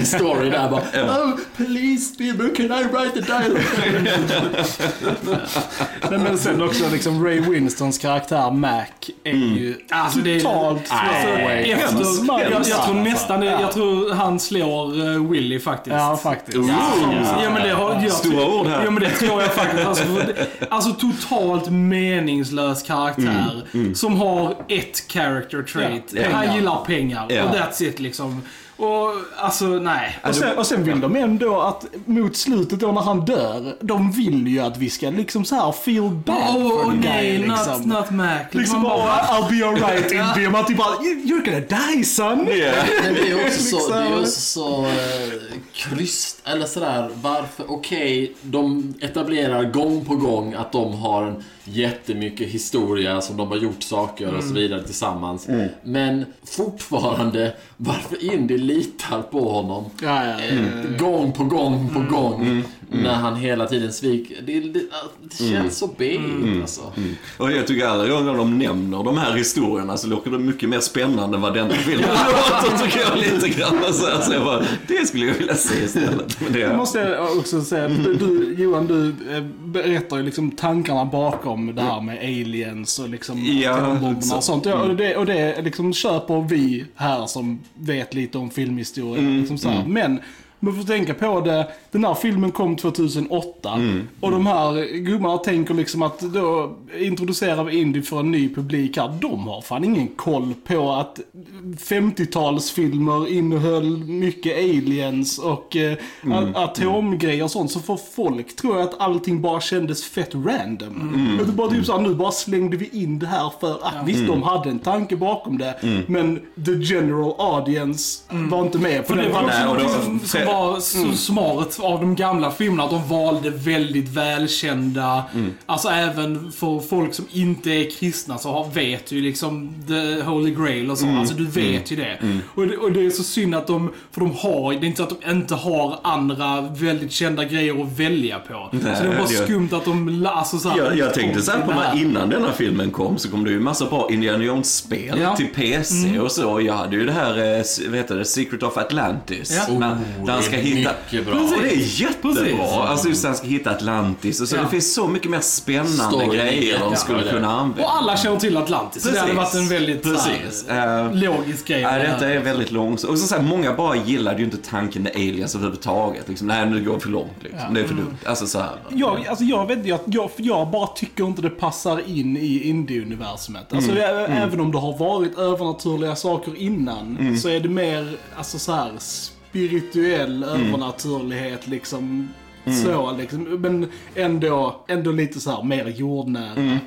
[SPEAKER 2] i story där. Bara, oh, please Spielberg, can I write the dialogue?
[SPEAKER 1] Nej, men sen också liksom Ray Winstons karaktär Mac är ju
[SPEAKER 4] Alltså det är...
[SPEAKER 1] totalt
[SPEAKER 4] Alltså,
[SPEAKER 1] throwaway.
[SPEAKER 4] efter,
[SPEAKER 1] Hemskt,
[SPEAKER 4] jag, jag tror nästan det,
[SPEAKER 1] Ja.
[SPEAKER 4] jag tror han slår uh, Willy faktiskt.
[SPEAKER 1] Ja, faktiskt.
[SPEAKER 3] Ooh.
[SPEAKER 4] Ja, men det har, jag,
[SPEAKER 3] Stora ord här.
[SPEAKER 4] Ja, men det tror jag faktiskt. Alltså, alltså totalt meningslös karaktär. Som har ett character trait.
[SPEAKER 3] Ja.
[SPEAKER 4] Han gillar pengar.
[SPEAKER 3] Ja.
[SPEAKER 4] Och that's it liksom. Och alltså, nej.
[SPEAKER 1] Och sen, och sen vill de ändå att mot slutet då när han dör, de vill ju att vi ska liksom så här feel bad
[SPEAKER 4] Åh
[SPEAKER 1] for the
[SPEAKER 4] nej,
[SPEAKER 1] guy
[SPEAKER 4] not,
[SPEAKER 1] liksom.
[SPEAKER 4] not Mac.
[SPEAKER 1] Liksom
[SPEAKER 4] Man
[SPEAKER 1] bara, I'll be alright Indy. Man typ bara, "You- you're gonna die son.
[SPEAKER 3] Yeah.
[SPEAKER 2] Men det är också så, det är
[SPEAKER 1] Liksom.
[SPEAKER 2] också så eh, kryst, eller sådär, varför, okej, de etablerar gång på gång att de har en jättemycket historia som de har gjort saker och så vidare tillsammans. Men fortfarande, varför Indy litar på honom?
[SPEAKER 1] Ja, ja.
[SPEAKER 2] eh, gång på gång på gång när han hela tiden sviker. Det, det, det känns så B alltså.
[SPEAKER 3] Och jag tycker alla gånger de nämner de här historierna så låter det mycket mer spännande än vad denna filmen låter tycker jag lite grann. Så, alltså, jag bara, det skulle jag vilja se istället. Men
[SPEAKER 1] Jag
[SPEAKER 3] det,
[SPEAKER 1] måste också säga, du, Johan, du eh, berättar ju liksom tankarna bakom det här med aliens och liksom
[SPEAKER 3] Ja,
[SPEAKER 1] och sånt. Ja, och det, och det liksom köper vi här som vet lite om filmhistoria. Liksom så här. Men man får tänka på det, den här filmen kom 2008 och de här gubbarna tänker liksom att då introducerar vi Indy för en ny publik här. De har fan ingen koll på att 50-talsfilmer innehöll mycket aliens och eh, a- atomgrejer och sånt. Så för folk tror jag att allting bara kändes fett random. Det bara typ såhär, nu bara slängde vi in det här för att visst, de hade en tanke bakom det. Men the general audience var inte med på
[SPEAKER 4] För
[SPEAKER 1] det.
[SPEAKER 4] det var
[SPEAKER 3] Nej, och då-
[SPEAKER 4] det var så smart av de gamla filmerna att de valde väldigt välkända, alltså även för folk som inte är kristna så har, vet ju liksom the holy grail och så. Alltså du vet ju det. Och det. Och det är så synd att de, för de har, det är inte så att de inte har andra väldigt kända grejer att välja på. så det
[SPEAKER 3] det-
[SPEAKER 4] skumt att de, alltså så här,
[SPEAKER 3] Jag, jag tänkte så här på när, innan denna filmen kom så kom det ju massa bra Indiana Jones-spel
[SPEAKER 4] Ja.
[SPEAKER 3] till PC och så. Jag hade ju det här, eh, vad heter det, Secret of Atlantis.
[SPEAKER 4] Ja.
[SPEAKER 2] Oh,
[SPEAKER 3] där han ska
[SPEAKER 2] det är
[SPEAKER 3] hitta...
[SPEAKER 2] mycket bra.
[SPEAKER 3] Och det är jättebra.
[SPEAKER 4] Precis.
[SPEAKER 3] Alltså just när han ska hitta Atlantis och så.
[SPEAKER 4] Ja.
[SPEAKER 3] Det finns så mycket mer spännande
[SPEAKER 2] Storyn är
[SPEAKER 3] grejer de skulle
[SPEAKER 2] där.
[SPEAKER 3] kunna använda.
[SPEAKER 4] Och alla känner till Atlantis, så det hade varit en väldigt
[SPEAKER 3] Precis.
[SPEAKER 4] här,
[SPEAKER 3] Eh,
[SPEAKER 4] logisk grej.
[SPEAKER 3] Ja,
[SPEAKER 4] det
[SPEAKER 3] detta är väldigt långsamt. Och så, så här, många bara gillade ju inte tanken med aliens överhuvudtaget. Liksom, nej, nu går för långt. Liksom. Det är för dumt. Alltså så här.
[SPEAKER 1] Jag, alltså jag vet jag, jag, jag bara tycker inte det passar in i indie-universumet. Alltså ä- även om det har varit övernaturliga saker innan, så är det mer, alltså så här spirituell övernaturlighet liksom. Så liksom, men ändå, ändå lite så här mer jordnära.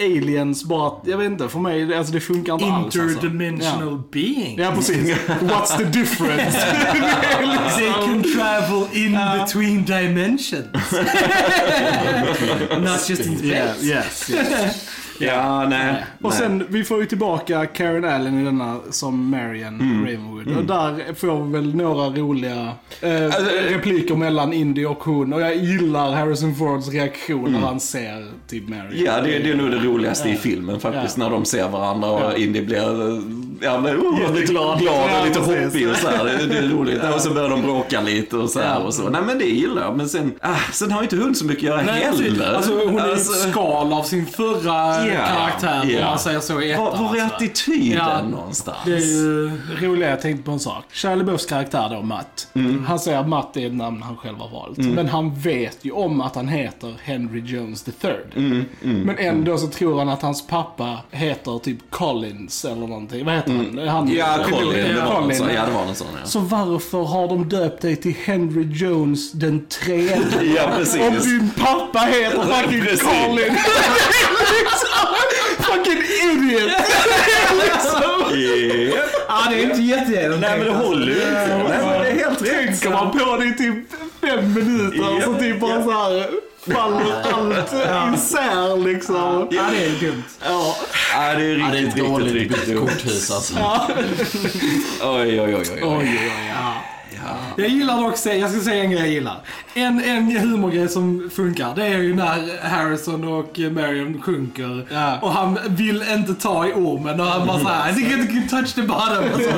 [SPEAKER 1] Aliens bara, jag vet inte, för mig, alltså det funkar inte alls. Alltså.
[SPEAKER 4] Interdimensional being.
[SPEAKER 1] Ja. ja, precis. What's the difference? Liksom-
[SPEAKER 4] They can travel in between dimensions. Not just in space.
[SPEAKER 1] Yeah, yes, yes.
[SPEAKER 3] Ja, nej.
[SPEAKER 1] Och
[SPEAKER 3] nej.
[SPEAKER 1] sen, vi får ju tillbaka Karen Allen i denna som Marion Ravenwood. Och där får vi väl några roliga eh, repliker mellan Indy och hon. Och jag gillar Harrison Fords reaktion när han ser typ Marion.
[SPEAKER 3] Ja, det, det är nog det roligaste i filmen faktiskt. När de ser varandra och. Indy blir, eh, ja, men, oh, lite glad
[SPEAKER 1] Ja,
[SPEAKER 3] och lite hoppig och så här. Det, det är roligt. Och så börjar de bråka lite och så här och så. Nej, men det gillar jag. Men sen, ah, sen har ju inte hon så mycket att göra
[SPEAKER 4] Nej,
[SPEAKER 3] heller.
[SPEAKER 4] Alltså hon är
[SPEAKER 3] Alltså,
[SPEAKER 4] ett skal av sin förra
[SPEAKER 3] Ja,
[SPEAKER 4] karaktär, om
[SPEAKER 3] ja.
[SPEAKER 4] man säger så i ettan.
[SPEAKER 3] Var, var är
[SPEAKER 4] alltså.
[SPEAKER 3] attityden
[SPEAKER 4] Ja.
[SPEAKER 3] någonstans?
[SPEAKER 1] Det är ju roliga, jag tänkte på en sak. Shia karaktär då, Matt. Han säger att Matt är ett namn han själv har valt. Men han vet ju om att han heter Henry Jones III. Men ändå så tror han att hans pappa heter typ Collins eller någonting. Vad heter han? han
[SPEAKER 3] Ja, Colin.
[SPEAKER 1] Ja,
[SPEAKER 3] Det var någon sån, ja, det var någon sån ja.
[SPEAKER 1] Så varför har de döpt dig till Henry Jones den tredje?
[SPEAKER 3] Ja, precis.
[SPEAKER 1] Om din pappa heter fucking. Colin. liksom, fucking idiot. liksom.
[SPEAKER 3] Yeah.
[SPEAKER 4] Ja, det är inte jättegenomtänkt.
[SPEAKER 3] Nej, men det håller ju inte. Nej, men det är helt rätt.
[SPEAKER 1] Tänker man på det i typ fem minuter så typ bara så här faller allt isär liksom.
[SPEAKER 4] Ja, det är dumt.
[SPEAKER 1] Ja.
[SPEAKER 3] Ja, det är
[SPEAKER 2] Ja, det är
[SPEAKER 3] riktigt,
[SPEAKER 2] ett dåligt
[SPEAKER 3] riktigt, riktigt
[SPEAKER 2] korthus alltså.
[SPEAKER 3] Oj, oj, oj, oj.
[SPEAKER 1] Oj, oj, oj. Ja.
[SPEAKER 4] Jag gillar dock, jag ska säga en grej jag gillar. En, en humorgrej som funkar, det är ju när Harrison och Marion sjunker.
[SPEAKER 1] Ja.
[SPEAKER 4] Och han vill inte ta i ormen och han bara såhär, I think I can touch the bottom. Och så.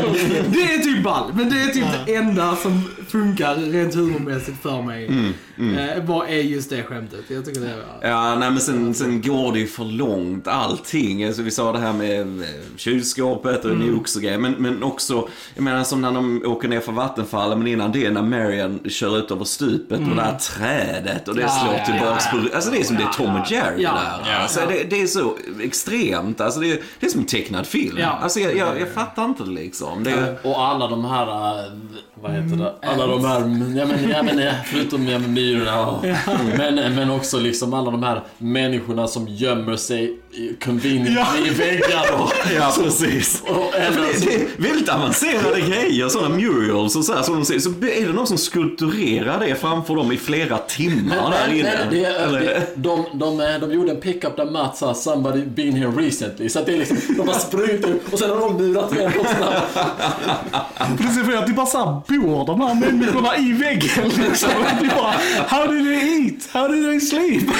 [SPEAKER 4] Det är typ ball, men det är typ det enda som funkar rent humormässigt för mig. Eh, vad är just det skämtet? Jag tycker det är...
[SPEAKER 3] Ja, nej men sen, sen går det ju för långt allting. Alltså, vi sa det här med eh, kylskåpet och nukes och grejer. Men, men också, jag menar som när de åker ner för vattenfallen. Men innan det när Marion kör ut över stupet och det här trädet och det
[SPEAKER 1] Ja,
[SPEAKER 3] slår
[SPEAKER 1] ja,
[SPEAKER 3] tillbaks
[SPEAKER 4] ja,
[SPEAKER 3] på... Alltså det är som det är Tom och Jerry
[SPEAKER 4] Ja,
[SPEAKER 3] där.
[SPEAKER 4] ja,
[SPEAKER 3] alltså. Det, det är så extremt. Alltså det, är- det är som en tecknad film.
[SPEAKER 4] Ja.
[SPEAKER 3] Alltså jag, jag, jag fattar inte det liksom. Det är,
[SPEAKER 2] Och alla de här, äh, vad heter det? Alla de här, ja men, ja, men förutom ja, men myrorna och, men, men också liksom alla de här människorna som gömmer sig i- conveniently i väggar och,
[SPEAKER 3] ja, precis.
[SPEAKER 2] och eller
[SPEAKER 3] Det, det är väldigt avancerade grejer, sådana murals och så här, som de säger. Så är det någon som skulpturerar det framför dem i flera timmar där inne?
[SPEAKER 2] nej, det, det, de, de, de, de gjorde en pickup där Mats sa 'Somebody been here recently' Så att det är liksom, de har sprungit ut och sen har de murat igen.
[SPEAKER 1] Precis, för att det bara så här bor de här människorna i väggen liksom. Det bara, how did they eat? How did they sleep?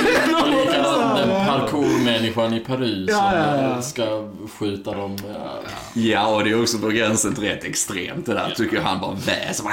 [SPEAKER 2] Den parkourmänniskan i Paris
[SPEAKER 1] Ja,
[SPEAKER 2] som
[SPEAKER 1] ja, ja.
[SPEAKER 2] ska skjuta dem. Ja.
[SPEAKER 3] Ja, och det är också på gränsen till rätt extremt det där. Tycker jag han bara väser.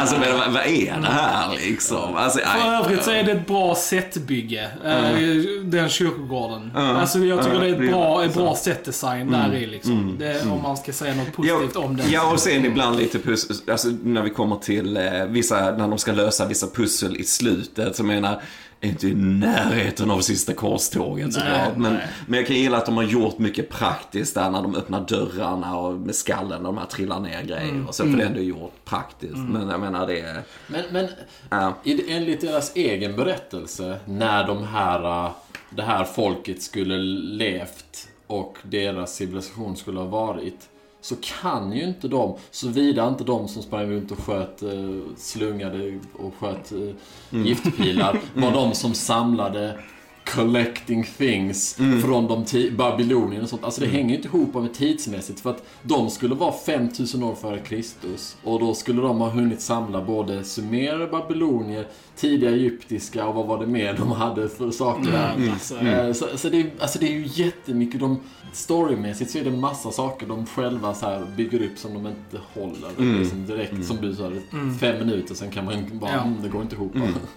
[SPEAKER 3] Alltså, men vad, vad är det här liksom? Alltså,
[SPEAKER 4] För övrigt så är det ett bra setbygge, eh, den kyrkogården. Alltså jag tycker
[SPEAKER 3] Ja,
[SPEAKER 4] det är ett bra, ett bra setdesign där i liksom. Det, om man ska säga något
[SPEAKER 3] Ja,
[SPEAKER 4] positivt om den.
[SPEAKER 3] ja, och sen ibland lite pussel, alltså när vi kommer till eh, vissa, när de ska lösa vissa pussel i slutet, så menar inte i närheten av sista korståget såklart. Men,
[SPEAKER 4] nej.
[SPEAKER 3] men jag kan gilla att de har gjort mycket praktiskt där när de öppnar dörrarna och med skallen och de här trillar ner grejer. Och så, för det är ändå gjort praktiskt. Men jag menar det är...
[SPEAKER 2] Men, men
[SPEAKER 3] Ja.
[SPEAKER 2] enligt deras egen berättelse, när de här, äh, det här folket skulle levt och deras civilisation skulle ha varit, så kan ju inte de, såvida inte de som sprang runt och sköt, eh, slungade och sköt eh, giftpilar, var de som samlade collecting things från de Babylonien och sånt. Alltså det hänger ju inte ihop med tidsmässigt för att de skulle vara 5000 år före Kristus. Och då skulle de ha hunnit samla både sumerer, babylonier, tidiga egyptiska och vad var det mer de hade för saker där.
[SPEAKER 1] Alltså,
[SPEAKER 2] Eh, Så, så det, alltså det är ju jättemycket. De, storymässigt så är det massa saker de själva så här bygger upp som de inte håller. Liksom direkt som du sa, fem minuter sen kan man bara,
[SPEAKER 4] Ja.
[SPEAKER 2] mm, det går inte ihop.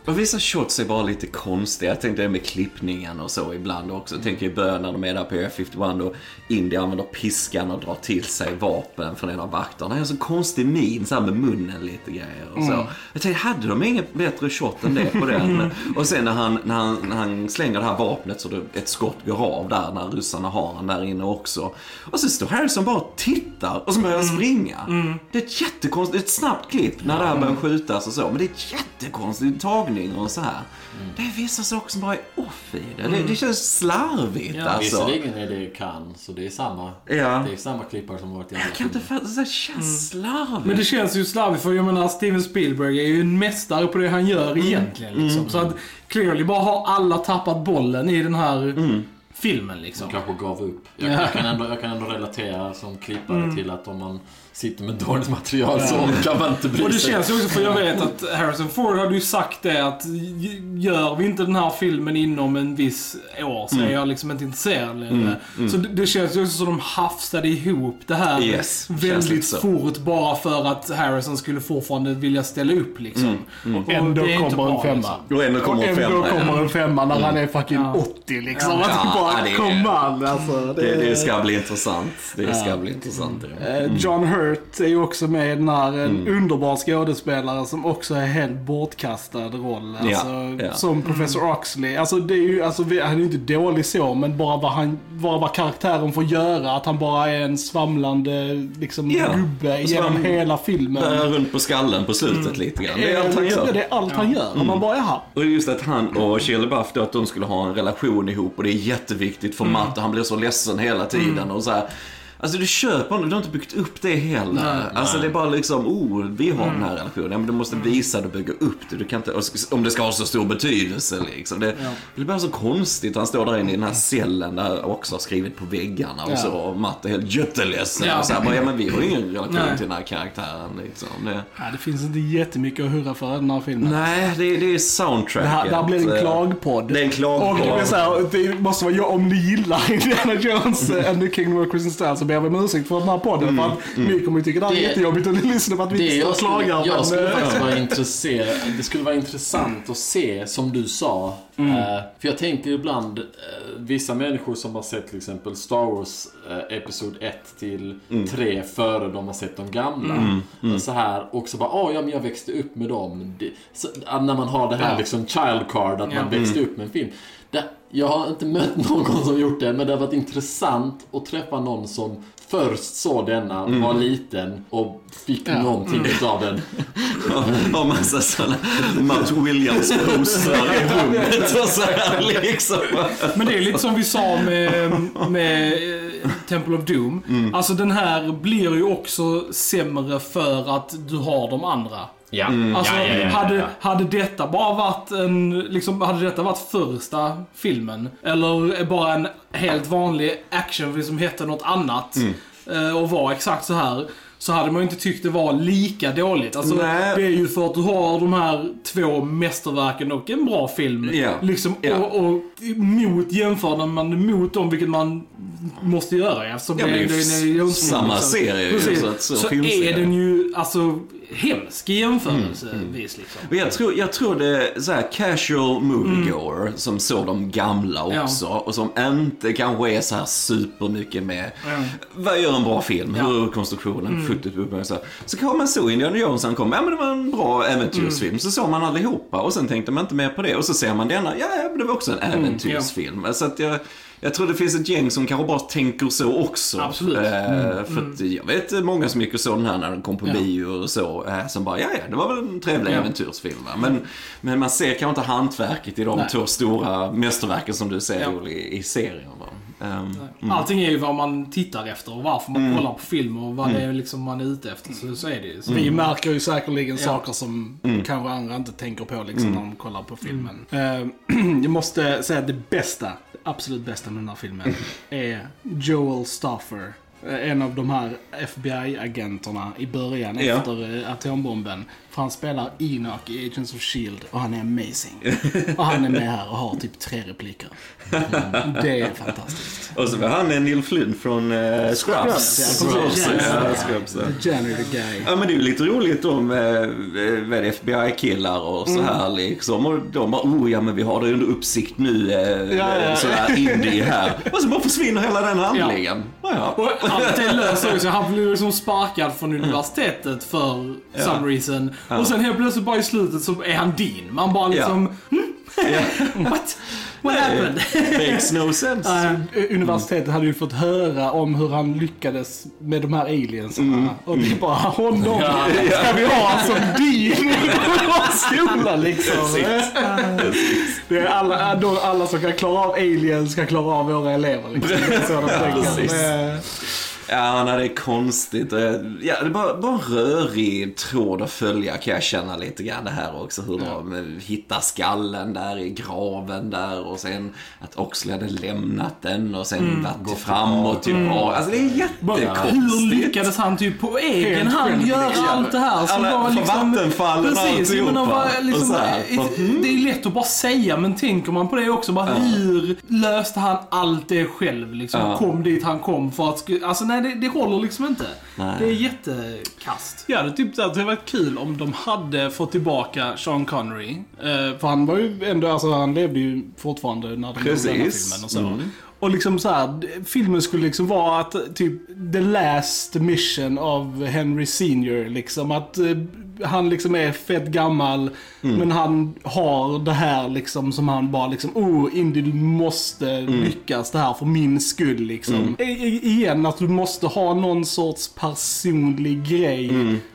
[SPEAKER 3] Och vissa shots är bara lite konstiga. Jag tänkte det med klippningen och så ibland också. Jag tänker i början när de är där på Area 51 och Indy använder piskan och drar till sig vapen från en av vakterna. En så konstig min så här med munnen lite grejer och så. Jag tänkte, hade de inget bättre shot än det på den? och sen när han, när, han, när han slänger det här vapnet så det, ett skott går av där när ryssarna har han där inne också. Och så står Harrison bara och tittar och så börjar han springa. Det är ett jättekonstigt, ett snabbt klipp när det här börjar skjutas och så. Men det är ett jättekonstig tagning och så här. Det är vissa saker som bara är off i det. Det, det känns slarvigt
[SPEAKER 4] Ja,
[SPEAKER 3] alltså.
[SPEAKER 2] Visserligen är det kan så det är samma.
[SPEAKER 3] Ja.
[SPEAKER 2] Det är samma klippare som varit i andra
[SPEAKER 3] Jag kan inte fatta, det känns slarvigt.
[SPEAKER 4] Men det känns ju slarvigt för jag menar Steven Spielberg är ju en mästare på det han gör egentligen liksom. Så att clearly bara har alla tappat bollen i den här filmen liksom.
[SPEAKER 2] De kanske gav upp. Jag, jag, kan ändå, jag kan ändå relatera som klippare till att om man sitter med dåligt material så kan man inte bry
[SPEAKER 4] Och det
[SPEAKER 2] sig.
[SPEAKER 4] känns ju också, för jag vet att Harrison Ford hade ju sagt det att gör vi inte den här filmen inom en viss år så är jag liksom inte intresserad längre. Så det, det känns ju också som de hafsade ihop det här
[SPEAKER 3] Yes,
[SPEAKER 4] väldigt
[SPEAKER 3] så.
[SPEAKER 4] fort bara för att Harrison skulle fortfarande vilja ställa upp liksom. Och
[SPEAKER 1] Ändå
[SPEAKER 4] det är inte
[SPEAKER 1] kommer en femma.
[SPEAKER 4] liksom.
[SPEAKER 3] Och ändå kommer
[SPEAKER 1] Och
[SPEAKER 3] en
[SPEAKER 1] ändå
[SPEAKER 3] femma.
[SPEAKER 1] kommer en femma när han är fucking
[SPEAKER 4] Ja.
[SPEAKER 1] 80 liksom.
[SPEAKER 3] Ja.
[SPEAKER 1] Alltså,
[SPEAKER 3] Ja,
[SPEAKER 1] bara,
[SPEAKER 3] det är-
[SPEAKER 1] kom alltså.
[SPEAKER 3] Det, det ska bli intressant. Det ska bli intressant.
[SPEAKER 1] Eh, John Hurt är ju också med i den här, en underbar skådespelare som också är helt bortkastad roll. Alltså,
[SPEAKER 3] ja.
[SPEAKER 1] Som Professor Oxley. Alltså, det är ju, alltså, vi- han är ju inte dålig så, men bara vad, han, bara vad karaktären får göra. Att han bara är en svamlande liksom,
[SPEAKER 3] Ja.
[SPEAKER 1] gubbe genom hela filmen.
[SPEAKER 3] Bär runt på skallen på slutet lite grann. Det är allt han gör.
[SPEAKER 1] Det är allt han gör. Och man bara, jaha.
[SPEAKER 3] Och just att han och Shia LaBeouf då, att de skulle ha en relation ihop och det är jätteviktigt för Matt och han blir så ledsen hela tiden och så här. Alltså du köper honom, du har inte byggt upp det heller. alltså det är bara liksom, oh, vi har den här relationen. Ja, men du måste visa det och bygga upp det. Du kan inte, om det ska ha så stor betydelse liksom. Det, det blir så konstigt. Han står där inne i den här cellen där också har skrivit på väggarna och
[SPEAKER 1] Ja.
[SPEAKER 3] så. Och Matt är helt jätteledsen.
[SPEAKER 4] Ja.
[SPEAKER 3] Och så här, bara, ja men vi har ingen relation
[SPEAKER 4] Nej.
[SPEAKER 3] till den här karaktären liksom. Det,
[SPEAKER 1] Ja, det finns inte jättemycket att hurra för den här filmen.
[SPEAKER 3] nej, det, det är
[SPEAKER 1] Det
[SPEAKER 3] soundtracket.
[SPEAKER 1] här, där blir det en
[SPEAKER 3] Eh,
[SPEAKER 1] klagpodd.
[SPEAKER 3] Det är en klagpodd.
[SPEAKER 1] Och det, är så här, det måste vara om ni gillar Indiana Jones and the Kingdom of Crystal Style så ber vi om ursäkt för den här podden. För att ni kommer ju tycka det här är jättejobbigt att lyssna på att vi
[SPEAKER 2] Det
[SPEAKER 1] inte
[SPEAKER 2] jag
[SPEAKER 1] och klagar.
[SPEAKER 2] jag
[SPEAKER 1] men,
[SPEAKER 2] skulle faktiskt vara intresserad. Det skulle vara intressant att se, som du sa.
[SPEAKER 1] Mm.
[SPEAKER 2] Eh, för jag tänker ibland, eh, vissa människor som har sett till exempel Star Wars eh, Episod 1 till
[SPEAKER 1] Mm.
[SPEAKER 2] 3 före de har sett de gamla. Eh, Så här, och så bara, åh ja men jag växte upp med dem. Det, så, när man har det här
[SPEAKER 1] Ja.
[SPEAKER 2] liksom child card, att
[SPEAKER 4] Ja.
[SPEAKER 2] man växte upp med en film. Jag har inte mött någon som gjort det, men det har varit intressant att träffa någon som först såg denna, var liten och fick
[SPEAKER 1] Ja.
[SPEAKER 2] någonting utav den.
[SPEAKER 3] Och massa sådana Matt Williams-postrar i rummet och så här liksom.
[SPEAKER 4] Men det är lite som vi sa med, med eh, Temple of Doom. Alltså den här blir ju också sämre för att du har de andra.
[SPEAKER 2] Ja.
[SPEAKER 4] Alltså,
[SPEAKER 2] ja, ja, ja,
[SPEAKER 4] hade,
[SPEAKER 2] ja.
[SPEAKER 4] hade detta bara varit en, liksom, hade detta varit första filmen? Eller bara en helt vanlig actionfilm som hette något annat eh, och var exakt så här. Så hade man ju inte tyckt det var lika dåligt. Alltså,
[SPEAKER 3] Nej.
[SPEAKER 4] det är ju för att du har de här två mästerverken och en bra film.
[SPEAKER 3] Ja.
[SPEAKER 4] Liksom,
[SPEAKER 3] Ja.
[SPEAKER 4] Och, och mot jämför man mot dem, vilket man måste göra eftersom
[SPEAKER 3] Ja,
[SPEAKER 4] det,
[SPEAKER 3] det är ju
[SPEAKER 4] det är Jones
[SPEAKER 3] samma serie ju, så så
[SPEAKER 4] så är den ju alltså hemsk i jämförelsevis
[SPEAKER 3] Mm,
[SPEAKER 4] liksom.
[SPEAKER 3] Men jag tror, jag tror det är så här casual moviegoer som såg de gamla också och som inte kanske är så här supermycket med vad gör en bra film, hur är konstruktionen, och så. Så kanske man såg Indiana Jones han kom, ja men det var en bra äventyrsfilm. Så såg man allihopa och sen tänkte man inte mer på det. Och så ser man denna, ja ja, men det var också en äventyrsfilm. Så att jag jag tror det finns ett gäng som kanske bara tänker så också.
[SPEAKER 4] Absolut.
[SPEAKER 3] Eh, för att jag vet många som gick och såg den här när den kom på
[SPEAKER 4] Ja.
[SPEAKER 3] bio och så. Eh, som bara, ja ja, det var väl en trevlig
[SPEAKER 4] Ja.
[SPEAKER 3] äventyrsfilm. Men, men man ser kanske inte hantverket i de
[SPEAKER 1] Nej.
[SPEAKER 3] två stora mästerverken som du ser
[SPEAKER 4] Ja.
[SPEAKER 3] I, i serien. Va? Ehm,
[SPEAKER 4] Allting är ju vad man tittar efter och varför man
[SPEAKER 3] Mm.
[SPEAKER 4] kollar på film och vad det är liksom man är ute efter. Så, så är det ju. Så
[SPEAKER 1] Vi märker ju säkerligen
[SPEAKER 4] Ja.
[SPEAKER 1] saker som
[SPEAKER 3] Mm.
[SPEAKER 1] kanske andra inte tänker på liksom, när de kollar på filmen. Eh, jag måste säga att det bästa, det absolut bästa med den här filmen är Joel Stoffer. Eh, En av de här FBI-agenterna i början
[SPEAKER 3] Ja.
[SPEAKER 1] efter eh, atombomben. För han spelar Enoch i Agents of Shield och han är amazing. och han är med här och har typ tre repliker. Det är fantastiskt.
[SPEAKER 3] Och så var han en Neil Flynn från uh, Scrubs.
[SPEAKER 1] Scrubs,
[SPEAKER 3] Scrubs, ja, Scrubs.
[SPEAKER 1] The janitor guy.
[SPEAKER 3] Ja men det är ju lite roligt om eh, är det, FBI-killar och så här liksom. Och de bara, oh ja men vi har det under uppsikt nu. Eh,
[SPEAKER 1] Ja, ja.
[SPEAKER 3] Sådär indie här. Och så bara försvinner hela den handlingen. Ja. Ja.
[SPEAKER 4] Och allt är löst också. Han blir liksom sparkad från universitetet för some reason. Och sen helt plötsligt bara i slutet så är han din. Man bara liksom... What? What happened?
[SPEAKER 3] Makes no sense.
[SPEAKER 1] Eh, Universitetet hade ju fått höra om hur han lyckades med de här aliensarna. Och det är bara honom ska vi ha som dean på vår skola liksom. Det är alla, då alla som kan klara av aliens ska klara av våra elever. Liksom. Det är så de tänker.
[SPEAKER 3] Ja, nej, det är konstigt. Eh, Ja, det är bara, bara en rörig tråd att följa kan jag känna lite grann det här också. Hur de eh, hittar skallen där i graven där och sen att Oxley hade lämnat den och sen varit fram och tillbaka. Alltså det är
[SPEAKER 4] Bara,
[SPEAKER 3] jättekonstigt.
[SPEAKER 4] hur lyckades han typ på egen hand göra
[SPEAKER 1] liksom.
[SPEAKER 4] allt det här? Som
[SPEAKER 3] Alla-
[SPEAKER 4] var liksom,
[SPEAKER 3] vattenfallen och
[SPEAKER 4] Precis,
[SPEAKER 3] alltihopa.
[SPEAKER 4] vad, liksom,
[SPEAKER 3] Och här,
[SPEAKER 4] ett- Det är lätt att bara säga, men tänker man på det också, bara hur löste han allt det själv? Liksom,
[SPEAKER 3] Ja.
[SPEAKER 4] Kom dit han kom för att... Alltså nej, det, det håller liksom inte.
[SPEAKER 3] Nej.
[SPEAKER 4] Det är jättekast.
[SPEAKER 1] Ja, det är typ att det var kul om de hade fått tillbaka Sean Connery. Eh, för han var ju ändå, alltså han levde ju fortfarande när de gjorde den här filmen och så. Och liksom så här, filmen skulle liksom vara att typ the last mission av Henry Senior liksom. Att eh, han liksom är fett gammal men han har det här liksom som han bara liksom, oh Indy du måste lyckas det här för min skull liksom. I, i, igen att du måste ha någon sorts personlig grej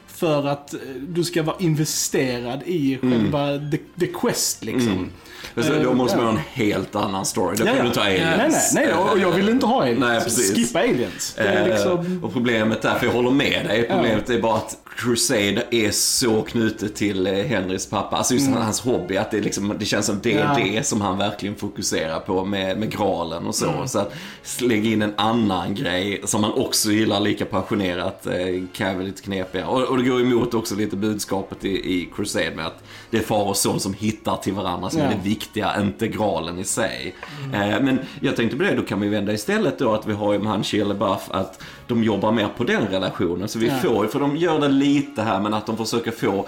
[SPEAKER 1] för att eh, du ska vara investerad i själva the, the quest liksom.
[SPEAKER 3] Så Då måste man ha en helt annan story. Då
[SPEAKER 1] Ja,
[SPEAKER 3] kan
[SPEAKER 1] ja.
[SPEAKER 3] du inte ha aliens.
[SPEAKER 1] Nej, nej, nej. Och jag vill inte ha aliens.
[SPEAKER 3] Nej, precis.
[SPEAKER 1] Skippa aliens.
[SPEAKER 3] Eh,
[SPEAKER 1] liksom...
[SPEAKER 3] Och problemet där, för jag håller med dig, problemet är bara att Crusade är så knutet till eh, Henrys pappa. Alltså just hans hobby, att det, liksom, det känns som det är
[SPEAKER 1] Mm. Ja.
[SPEAKER 3] det som han verkligen fokuserar på med, med graalen och så.
[SPEAKER 1] Mm.
[SPEAKER 3] Så att lägga in en annan grej som han också gillar lika passionerat eh, kan väl lite knepiga. Och, och det går emot också lite budskapet i, i Crusade med att det är far och son som hittar till varandra som
[SPEAKER 1] Ja.
[SPEAKER 3] är det viktiga, inte graalen i sig. Eh, men jag tänkte på det, då kan vi vända istället då att vi har ju med han LaBeouf att de jobbar mer på den relationen. Så vi
[SPEAKER 1] Ja.
[SPEAKER 3] får ju, för de gör det lite här, men att de försöker få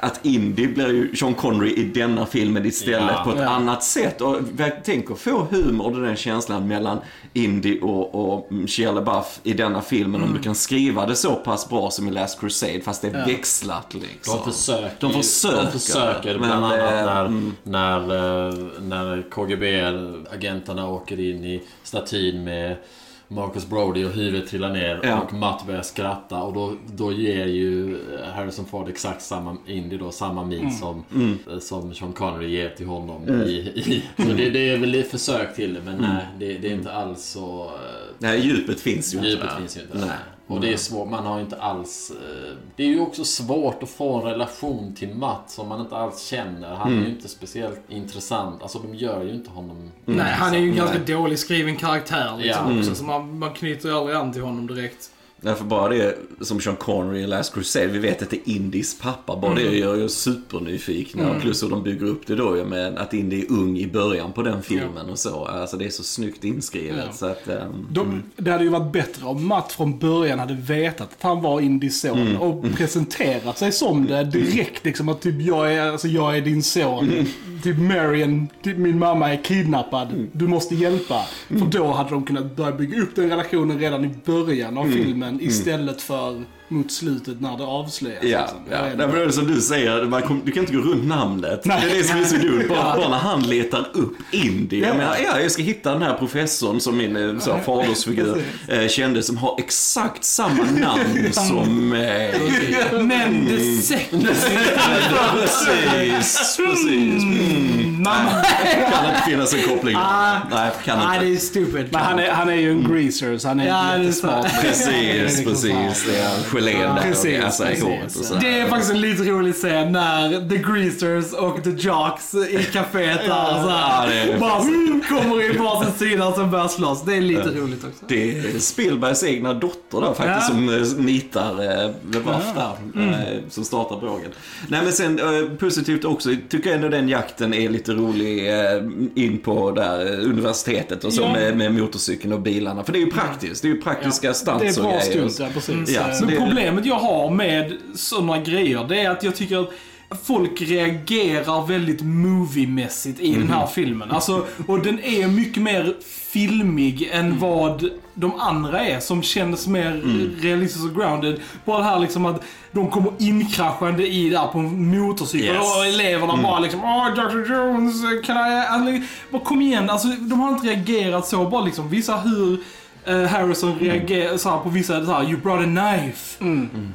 [SPEAKER 3] att Indy blir ju Sean Connery i denna filmen istället
[SPEAKER 2] Ja.
[SPEAKER 3] på ett
[SPEAKER 1] Ja.
[SPEAKER 3] annat sätt. Och tänk att få humor och den känslan mellan Indy och, och Shia LaBeouf i denna filmen. Om du kan skriva det så pass bra som i Last Crusade, fast det är växlat liksom.
[SPEAKER 2] De försöker,
[SPEAKER 3] De försöker.
[SPEAKER 2] de försöker
[SPEAKER 3] Men,
[SPEAKER 2] bland annat
[SPEAKER 3] eh,
[SPEAKER 2] när,
[SPEAKER 3] mm.
[SPEAKER 2] när, eh, när KGB-agenterna åker in i statyn med Marcus Brody och huvudet trillar ner
[SPEAKER 3] Ja.
[SPEAKER 2] och Matt börjar skratta och då, då ger ju Harrison Ford exakt samma Indy då, samma min som, eh, som Sean Connery ger till honom. I, i, så det, det är väl ett försök till det men nej, det, det är inte alls så... eh,
[SPEAKER 3] Nej, djupet finns ju inte
[SPEAKER 2] Djupet
[SPEAKER 3] där.
[SPEAKER 2] finns ju inte.
[SPEAKER 3] Nej.
[SPEAKER 2] Och det är svårt, man har ju inte alls... eh, Det är ju också svårt att få en relation till Matt som man inte alls känner. Han
[SPEAKER 3] Mm.
[SPEAKER 2] är ju inte speciellt intressant. Alltså de gör ju inte honom...
[SPEAKER 4] Nej, han är ju en ganska dålig skriven karaktär liksom
[SPEAKER 2] Ja.
[SPEAKER 4] också. Så man, man knyter ju aldrig an till honom direkt.
[SPEAKER 3] Därför bara det som Sean Connery i Last Crusade, vi vet att det är Indys pappa. Bara det gör ju supernyfikna. Och plus hur de bygger upp det då med att Indy är ung i början på den filmen och så. Alltså det är så snyggt inskrivet.
[SPEAKER 1] Ja.
[SPEAKER 3] Så att, ehm,
[SPEAKER 1] De, Det hade ju varit bättre om Matt från början hade vetat att han var Indys son och presenterat sig som det direkt. Liksom att typ jag är, alltså, jag är din son. Typ Marion, typ, min mamma är kidnappad. Du måste hjälpa. För då hade de kunnat börja bygga upp den relationen redan i början av filmen Mm. istället för mot slutet när det avslöjas.
[SPEAKER 3] Ja,
[SPEAKER 1] liksom.
[SPEAKER 3] Ja. Nej, men det är som du säger, man kom, du kan inte gå runt namnet.
[SPEAKER 1] Nej.
[SPEAKER 3] Det är det som är så dumt. Bara, bara när han letar upp Indy. Jag
[SPEAKER 1] Ja.
[SPEAKER 3] menar, ja, jag ska hitta den här professorn som min eh, så, här, fadersfigur eh, kände som har exakt samma namn som mig.
[SPEAKER 4] Men det sätter
[SPEAKER 3] Precis, precis. Mm.
[SPEAKER 4] Mamma.
[SPEAKER 3] Kan inte finnas en koppling.
[SPEAKER 4] Ah.
[SPEAKER 3] Nej, kan
[SPEAKER 4] Nej,
[SPEAKER 3] inte.
[SPEAKER 4] det är stupid.
[SPEAKER 1] Men han är, han är ju en greaser, så han är
[SPEAKER 4] Ja, det
[SPEAKER 1] jättesmart.
[SPEAKER 3] Precis,
[SPEAKER 1] Det
[SPEAKER 3] precis. Det är gelén där och
[SPEAKER 1] Precis,
[SPEAKER 3] gasar i håret och så.
[SPEAKER 4] Det är faktiskt en lite rolig scen när The Greasers och The Jocks i kaféet där så
[SPEAKER 3] Ja,
[SPEAKER 4] här,
[SPEAKER 3] är
[SPEAKER 4] bara mm, kommer i varsin sida och sen börjar slåss. Det är lite roligt också.
[SPEAKER 3] Det är Spielbergs egna dotter där faktiskt
[SPEAKER 4] Ja.
[SPEAKER 3] som eh, nitar eh, The Ruff där. Eh, som startar brågen. Nej men sen eh, positivt också, tycker jag ändå den jakten är lite rolig in på där universitetet och så
[SPEAKER 4] Ja.
[SPEAKER 3] med, med motorcykeln och bilarna. För det är ju praktiskt, det är ju praktiska stunts
[SPEAKER 1] Det är
[SPEAKER 3] och
[SPEAKER 1] bra
[SPEAKER 3] grejer.
[SPEAKER 1] stunt, ja precis.
[SPEAKER 3] Ja, så
[SPEAKER 4] Men
[SPEAKER 3] det-
[SPEAKER 4] problemet jag har med sådana grejer, det är att jag tycker att folk reagerar väldigt moviemässigt i den här filmen. Alltså, och den är mycket mer filmig än vad de andra är, som känns mer realistiskt och grounded. Bara det här liksom att de kommer inkraschande i där på en motorcykel
[SPEAKER 3] Yes.
[SPEAKER 4] och eleverna bara liksom Åh, Dr. Jones, kan I... Alltså, bara kom igen, alltså de har inte reagerat så. Bara liksom visa hur eh, Harrison reagerar så här på vissa så här, You brought a knife.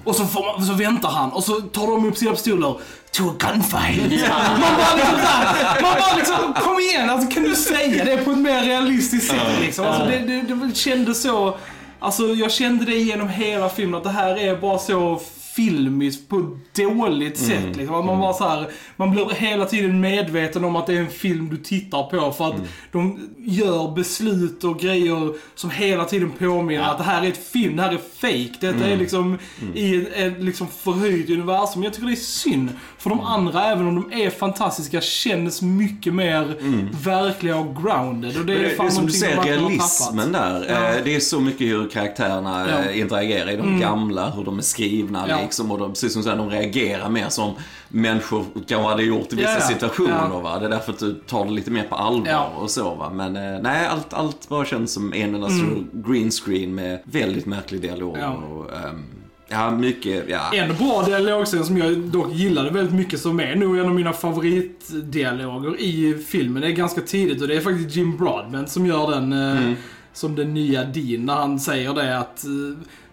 [SPEAKER 4] Och så, man, så väntar han och så tar de upp sina pistoler. To a gunfight. man bara liksom så här, man bara liksom, kom igen, alltså kan du säga det på ett mer realistiskt sätt liksom. Alltså, det, det, det kändes så, alltså jag kände det genom hela filmen att det här är bara så filmiskt på ett dåligt sätt. Liksom. Att man, bara så här, man blir hela tiden medveten om att det är en film du tittar på för att de gör beslut och grejer som hela tiden påminner att det här är ett film, det här är fake. Detta är liksom i ett, ett liksom förhöjt universum. Jag tycker det är synd. För de andra, även om de är fantastiska, känns mycket mer verkliga och grounded. Och det är,
[SPEAKER 3] Det, det
[SPEAKER 4] fan
[SPEAKER 3] är som du säger, realismen där.
[SPEAKER 4] Ja.
[SPEAKER 3] Eh, Det är så mycket hur karaktärerna
[SPEAKER 4] Ja.
[SPEAKER 3] eh, interagerar i de gamla, hur de är skrivna
[SPEAKER 4] Ja.
[SPEAKER 3] Liksom. Och de, precis som du säger, de reagerar mer som människor kanske hade gjort i vissa
[SPEAKER 4] Ja,
[SPEAKER 3] situationer.
[SPEAKER 4] Ja.
[SPEAKER 3] Va? Det är därför att du tar det lite mer på allvar
[SPEAKER 4] Ja.
[SPEAKER 3] och så. Va? Men eh, nej, allt, allt bara känns som en enda stor green screen med väldigt märklig dialog.
[SPEAKER 4] Mm.
[SPEAKER 3] Och, ehm, ja, mycket, ja.
[SPEAKER 4] En bra dialogscen som jag dock gillade väldigt mycket, som är nog en av mina favoritdialoger i filmen. Det är ganska tidigt och det är faktiskt Jim Broadbent som gör den eh, som den nya Dean. När han säger det att eh,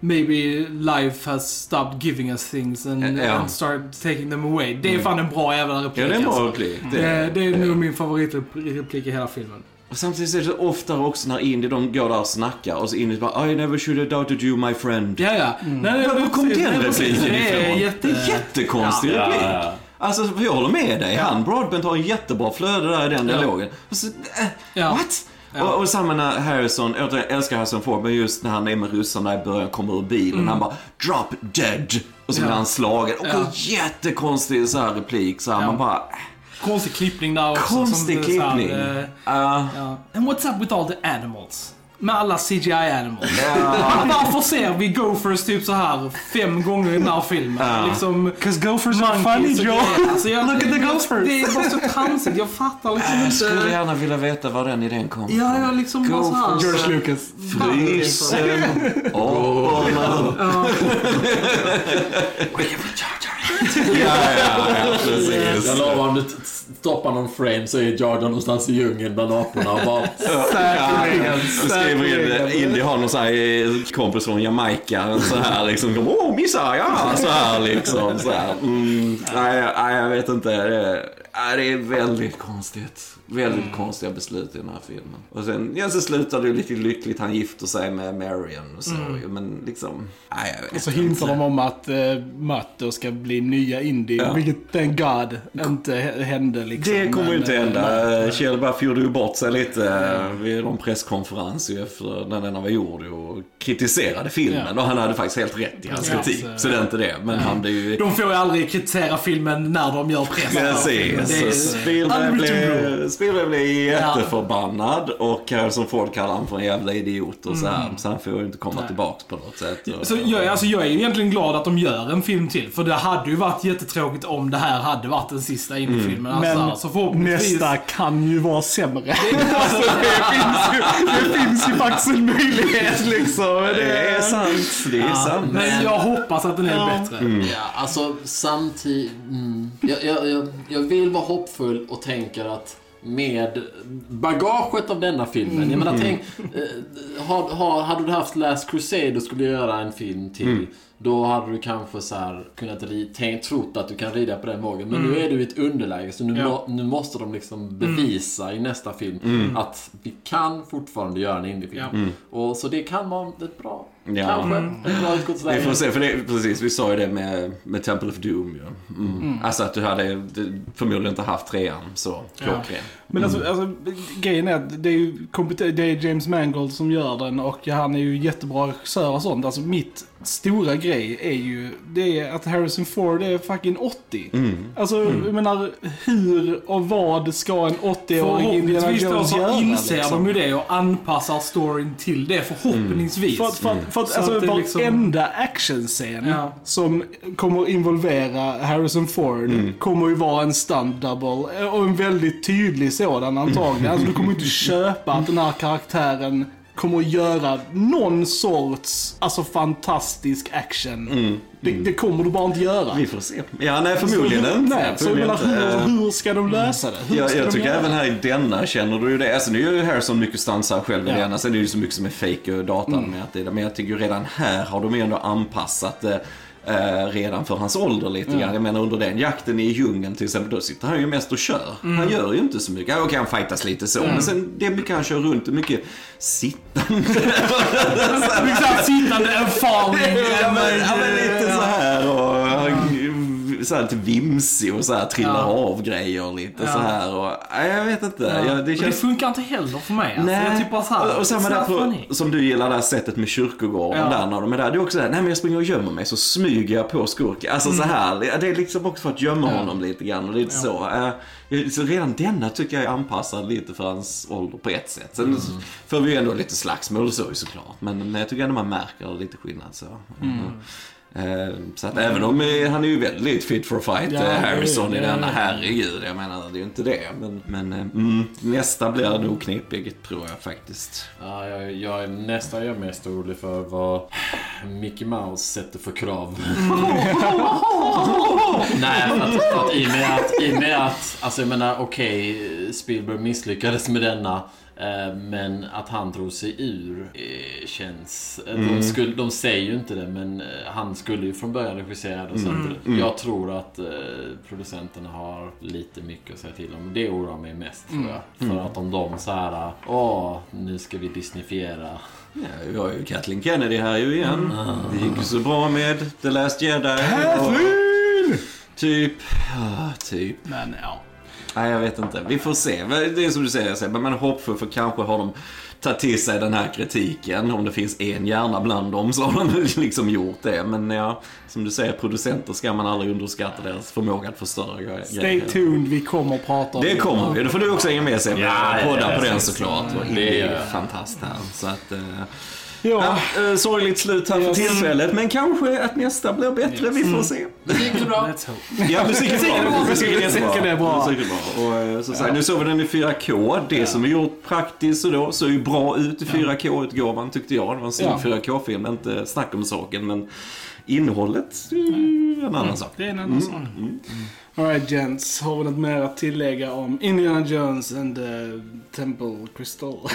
[SPEAKER 4] maybe life has stopped giving us things and,
[SPEAKER 3] Ja.
[SPEAKER 4] and started taking them away. Det är fan en bra jävla replik
[SPEAKER 3] Ja, det är en bra
[SPEAKER 4] alltså.
[SPEAKER 3] replik.
[SPEAKER 4] Det, det är nog min favoritreplik i hela filmen.
[SPEAKER 3] Och samtidigt är det så oftare också när Indy de går där och snackar och så Indy bara I never should have doubted you my friend.
[SPEAKER 4] Ja, ja. Nej, nej,
[SPEAKER 3] Var kom den repliken
[SPEAKER 4] Det är
[SPEAKER 3] ifrån?
[SPEAKER 4] jätte...
[SPEAKER 3] Det är jättekonstig
[SPEAKER 2] Ja,
[SPEAKER 3] replik.
[SPEAKER 2] ja, ja.
[SPEAKER 3] Alltså, jag håller med dig. Han, Broadbent, har en jättebra flöde där i den
[SPEAKER 4] Ja.
[SPEAKER 3] dialogen. Så, äh,
[SPEAKER 4] Ja.
[SPEAKER 3] What?
[SPEAKER 4] Ja.
[SPEAKER 3] Och, och samma när Harrison, jag älskar Harrison Ford, men just när han är med ryssarna i början, kommer ur bilen, han bara “Drop dead” och så
[SPEAKER 4] Mm. Ja.
[SPEAKER 3] blir han slagen. Och
[SPEAKER 4] Ja.
[SPEAKER 3] jättekonstig så här replik, så här, man bara...
[SPEAKER 4] Konstig klippning där också.
[SPEAKER 3] Konstig
[SPEAKER 4] här,
[SPEAKER 3] klippning.
[SPEAKER 4] eh,
[SPEAKER 3] Ja.
[SPEAKER 4] Ja. And what's up with all the animals? Med alla CGI animals.
[SPEAKER 3] Ja.
[SPEAKER 4] Varför ser vi Gophers typ så här fem gånger i den här filmen?
[SPEAKER 3] Ja.
[SPEAKER 4] Liksom,
[SPEAKER 1] Cause gophers are funny Joe.
[SPEAKER 4] Alltså, jag,
[SPEAKER 1] Look at the gophers.
[SPEAKER 4] Det är bara så tramsigt. Jag fattar liksom
[SPEAKER 3] Jag skulle
[SPEAKER 4] inte.
[SPEAKER 3] gärna vilja veta var den idén kom
[SPEAKER 4] Ja, jag liksom bara så här.
[SPEAKER 1] George Lucas.
[SPEAKER 3] Frysen, aporna. Ja, ja, ja, precis.
[SPEAKER 2] Jag lovar om du stoppar någon frame så är Jar någonstans i djungeln bland aporna och bara...
[SPEAKER 1] Säkerligen.
[SPEAKER 3] Jag skriver in, Indy har någon sån här eh, kompis från Jamaica, så här liksom, åh missa, ja, så här liksom. Så här. Mm, nej, nej, jag vet inte. Det är väldigt konstigt. Väldigt konstiga beslut i den här filmen. Och sen, ja, så slutar det ju lite lyckligt, han gifter sig med Marion och så. Men liksom, nej jag vet
[SPEAKER 1] Och så hintar de om att uh, Matt då ska bli nya Indy,
[SPEAKER 3] Ja.
[SPEAKER 1] vilket thank God inte hände liksom.
[SPEAKER 3] Det kommer ju
[SPEAKER 1] Men,
[SPEAKER 3] inte
[SPEAKER 1] eh,
[SPEAKER 3] hända.
[SPEAKER 1] nej.
[SPEAKER 3] Kjell bara fjorde ju bort sig lite eh, vid någon presskonferens ju efter när den var gjord och kritiserade filmen.
[SPEAKER 1] Ja.
[SPEAKER 3] Och han hade faktiskt helt rätt i hans
[SPEAKER 1] Ja,
[SPEAKER 3] kritik.
[SPEAKER 1] så-
[SPEAKER 3] Så det är inte det. Men han blir ju...
[SPEAKER 4] De får ju aldrig kritisera filmen när de gör press.
[SPEAKER 3] Precis. Spielberg blev, Spielberg blev jätteförbannad och Harrison Ford kallar han för en jävla idiot och så här. Så han får ju inte komma tillbaks på något sätt. Och,
[SPEAKER 4] Så jag, alltså jag är ju egentligen glad att de gör en film till. För det hade ju varit jättetråkigt om det här hade varit den sista Indie-filmen. Alltså,
[SPEAKER 1] Men
[SPEAKER 4] så förhoppningsvis...
[SPEAKER 1] nästa kan ju vara sämre. alltså, det, finns ju, det finns ju faktiskt en möjlighet liksom.
[SPEAKER 3] Det är sant. Det är sant.
[SPEAKER 4] Men jag hoppas att den är bättre.
[SPEAKER 2] Ja, alltså samtidigt... Mm, jag, jag, jag, jag vill vara hoppfull och tänker att med bagaget av denna filmen. Jag menar, tänk, eh, har, har, hade du haft Last Crusade och skulle göra en film till. Då hade du kanske så här kunnat tänkt, trott att du kan rida på den vågen. Men nu är du i ett underläge så nu,
[SPEAKER 4] Ja.
[SPEAKER 2] må, nu måste de liksom bevisa i nästa film att vi kan fortfarande göra en indiefilm.
[SPEAKER 4] Ja.
[SPEAKER 2] Och så det kan vara ett bra,
[SPEAKER 3] Ja.
[SPEAKER 2] kanske,
[SPEAKER 4] Mm.
[SPEAKER 2] ett bra
[SPEAKER 3] Vi
[SPEAKER 2] utgångsläge.
[SPEAKER 3] får se, för det, precis, vi sa ju det med, med Temple of Doom ju. Mm. Alltså att du hade förmodligen inte haft trean så klockren.
[SPEAKER 1] Men alltså, alltså, grejen är att det är ju det är James Mangold som gör den och han är ju jättebra regissör och sånt. Alltså mitt stora grej är ju det är att Harrison Ford är fucking 80. Alltså jag menar hur och vad ska en 80-årig Indiana
[SPEAKER 4] Förhoppningsvis
[SPEAKER 1] Jones göra?
[SPEAKER 4] så inser
[SPEAKER 1] liksom?
[SPEAKER 4] de ju det och anpassar storyn till det förhoppningsvis.
[SPEAKER 1] För att, för att, för att
[SPEAKER 4] Så
[SPEAKER 1] alltså,
[SPEAKER 4] att det liksom-
[SPEAKER 1] varenda actionscen
[SPEAKER 4] Ja.
[SPEAKER 1] som kommer involvera Harrison Ford kommer ju vara en stunt double. Och en väldigt tydlig sådan antagligen. Alltså du kommer inte köpa att den här karaktären kommer att göra någon sorts, alltså fantastisk action. Det, det kommer du bara inte göra.
[SPEAKER 3] Vi får se. Ja, nej förmodligen
[SPEAKER 1] så,
[SPEAKER 3] inte.
[SPEAKER 1] Nej, så jag menar, hur, hur ska de lösa det? Hur
[SPEAKER 3] Jag,
[SPEAKER 1] ska
[SPEAKER 3] jag
[SPEAKER 1] de
[SPEAKER 3] tycker
[SPEAKER 1] göra
[SPEAKER 3] även här i denna känner du ju det. Alltså nu är ju Harrison mycket stansar själv i
[SPEAKER 1] Ja.
[SPEAKER 3] denna. Sen är det ju så mycket som är fake och datan
[SPEAKER 1] Mm.
[SPEAKER 3] med att det. Men jag tycker redan här har de ju ändå anpassat det. Eh, redan för hans ålder lite grann. Jag menar under den jakten i djungeln till exempel, då sitter han ju mest och kör.
[SPEAKER 1] Mm.
[SPEAKER 3] Han gör ju inte så mycket. Okej, han fightas lite så. Men sen det är mycket han kör runt och mycket sittande.
[SPEAKER 4] Liksom sittande erfaring.
[SPEAKER 3] ja, men, ja, men lite så här och så här lite vimsig och så här trillar
[SPEAKER 4] Ja.
[SPEAKER 3] av grejer lite så här och nej, jag vet inte. Jag, det
[SPEAKER 4] Och det
[SPEAKER 3] känns
[SPEAKER 4] funkar inte heller för mig. Alltså. Jag typ bara så här,
[SPEAKER 3] och, och samma där på, som du gillar det här sättet med kyrkogården
[SPEAKER 4] Ja.
[SPEAKER 3] där när de är där. Det är också det här, nej men jag springer och gömmer mig så smyger jag på skurken. Alltså så här, det- är liksom också för att gömma honom lite grann och lite så. Så redan denna tycker jag är anpassad lite för hans ålder på ett sätt. Sen får vi ju ändå lite slagsmål och så såklart. Men, jag tycker ändå man märker lite skillnad så. Eh, Så att även om eh, han är ju väldigt fit for fight,
[SPEAKER 1] Ja,
[SPEAKER 3] eh,
[SPEAKER 1] är
[SPEAKER 3] Harrison i
[SPEAKER 1] är
[SPEAKER 3] denna, herregud. Jag menar, det är ju inte det. Men, men eh, mm, nästa blir nog knepigt tror jag faktiskt.
[SPEAKER 2] Ja, jag, jag är nästan jag är mest orolig för vad Mickey Mouse sätter för krav. Nej, för att, för att i och med att, i och med att alltså jag menar okej, Spielberg misslyckades med denna. Eh, Men att han drog sig ur eh, känns... eh, De, skulle, de säger ju inte det, men han skulle ju från början regissera det. Så att jag tror att producenterna har lite mycket att säga till om. Det oroar mig mest, tror jag. För att om de så här, åh, nu ska vi disneyfiera.
[SPEAKER 3] Ja, vi har ju Kathleen Kennedy här ju igen. Det gick ju så bra med The Last Jedi. Kathleen! Typ, ja, typ.
[SPEAKER 1] Men ja.
[SPEAKER 3] Nej, jag vet inte. Vi får se. Det är som du säger, Sebbe, man är hoppfull för kanske har de tagit till sig den här kritiken. Om det finns en hjärna bland dem så har de liksom gjort det. Men ja, som du säger, producenter ska man aldrig underskatta deras förmåga att förstöra grejer.
[SPEAKER 1] Stay tuned, vi kommer att prata om
[SPEAKER 3] Det kommer vi. Då får du också hänga med Sebbe.
[SPEAKER 2] Ja,
[SPEAKER 3] Podda
[SPEAKER 2] ja,
[SPEAKER 3] på den såklart.
[SPEAKER 2] det
[SPEAKER 3] det är ju fantastiskt här. Så att, eh,
[SPEAKER 1] Ja.
[SPEAKER 3] Ja, eh, sorgligt slut här för tillfället, men kanske att nästa blir bättre. Vi får se.
[SPEAKER 2] Musiken är bra.
[SPEAKER 3] Ja, musiken är bra. Musiken är jättebra.
[SPEAKER 1] Musiken är bra.
[SPEAKER 3] Musiken är bra. Och eh, så sagt, nu såg vi den i 4K. Det som är gjort praktiskt och då såg ju bra ut i 4K-utgåvan tyckte jag. Det var en snygg
[SPEAKER 1] Ja.
[SPEAKER 3] 4K-film, inte snack om saken. Men innehållet är ju en annan sak.
[SPEAKER 1] Det är en annan sak. Alright gents, har vi något mer att tillägga om Indiana Jones and the Temple Crystal?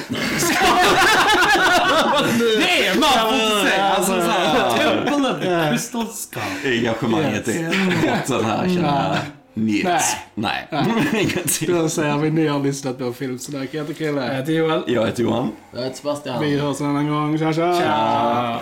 [SPEAKER 4] Det är man får säga. Alltså, så här, Temple of the Crystal Skull.
[SPEAKER 3] Engagemanget
[SPEAKER 1] Yes.
[SPEAKER 3] är borta här känner jag. Njet. Nej. Ingenting.
[SPEAKER 1] Då säger vi ni har lyssnat på Filmsnack. Jag heter
[SPEAKER 4] Jag
[SPEAKER 1] Chrille.
[SPEAKER 4] heter Joel.
[SPEAKER 3] Jag heter Johan.
[SPEAKER 2] Jag heter Sebastian.
[SPEAKER 1] Vi hörs en annan gång. Tja tja!
[SPEAKER 4] Tja.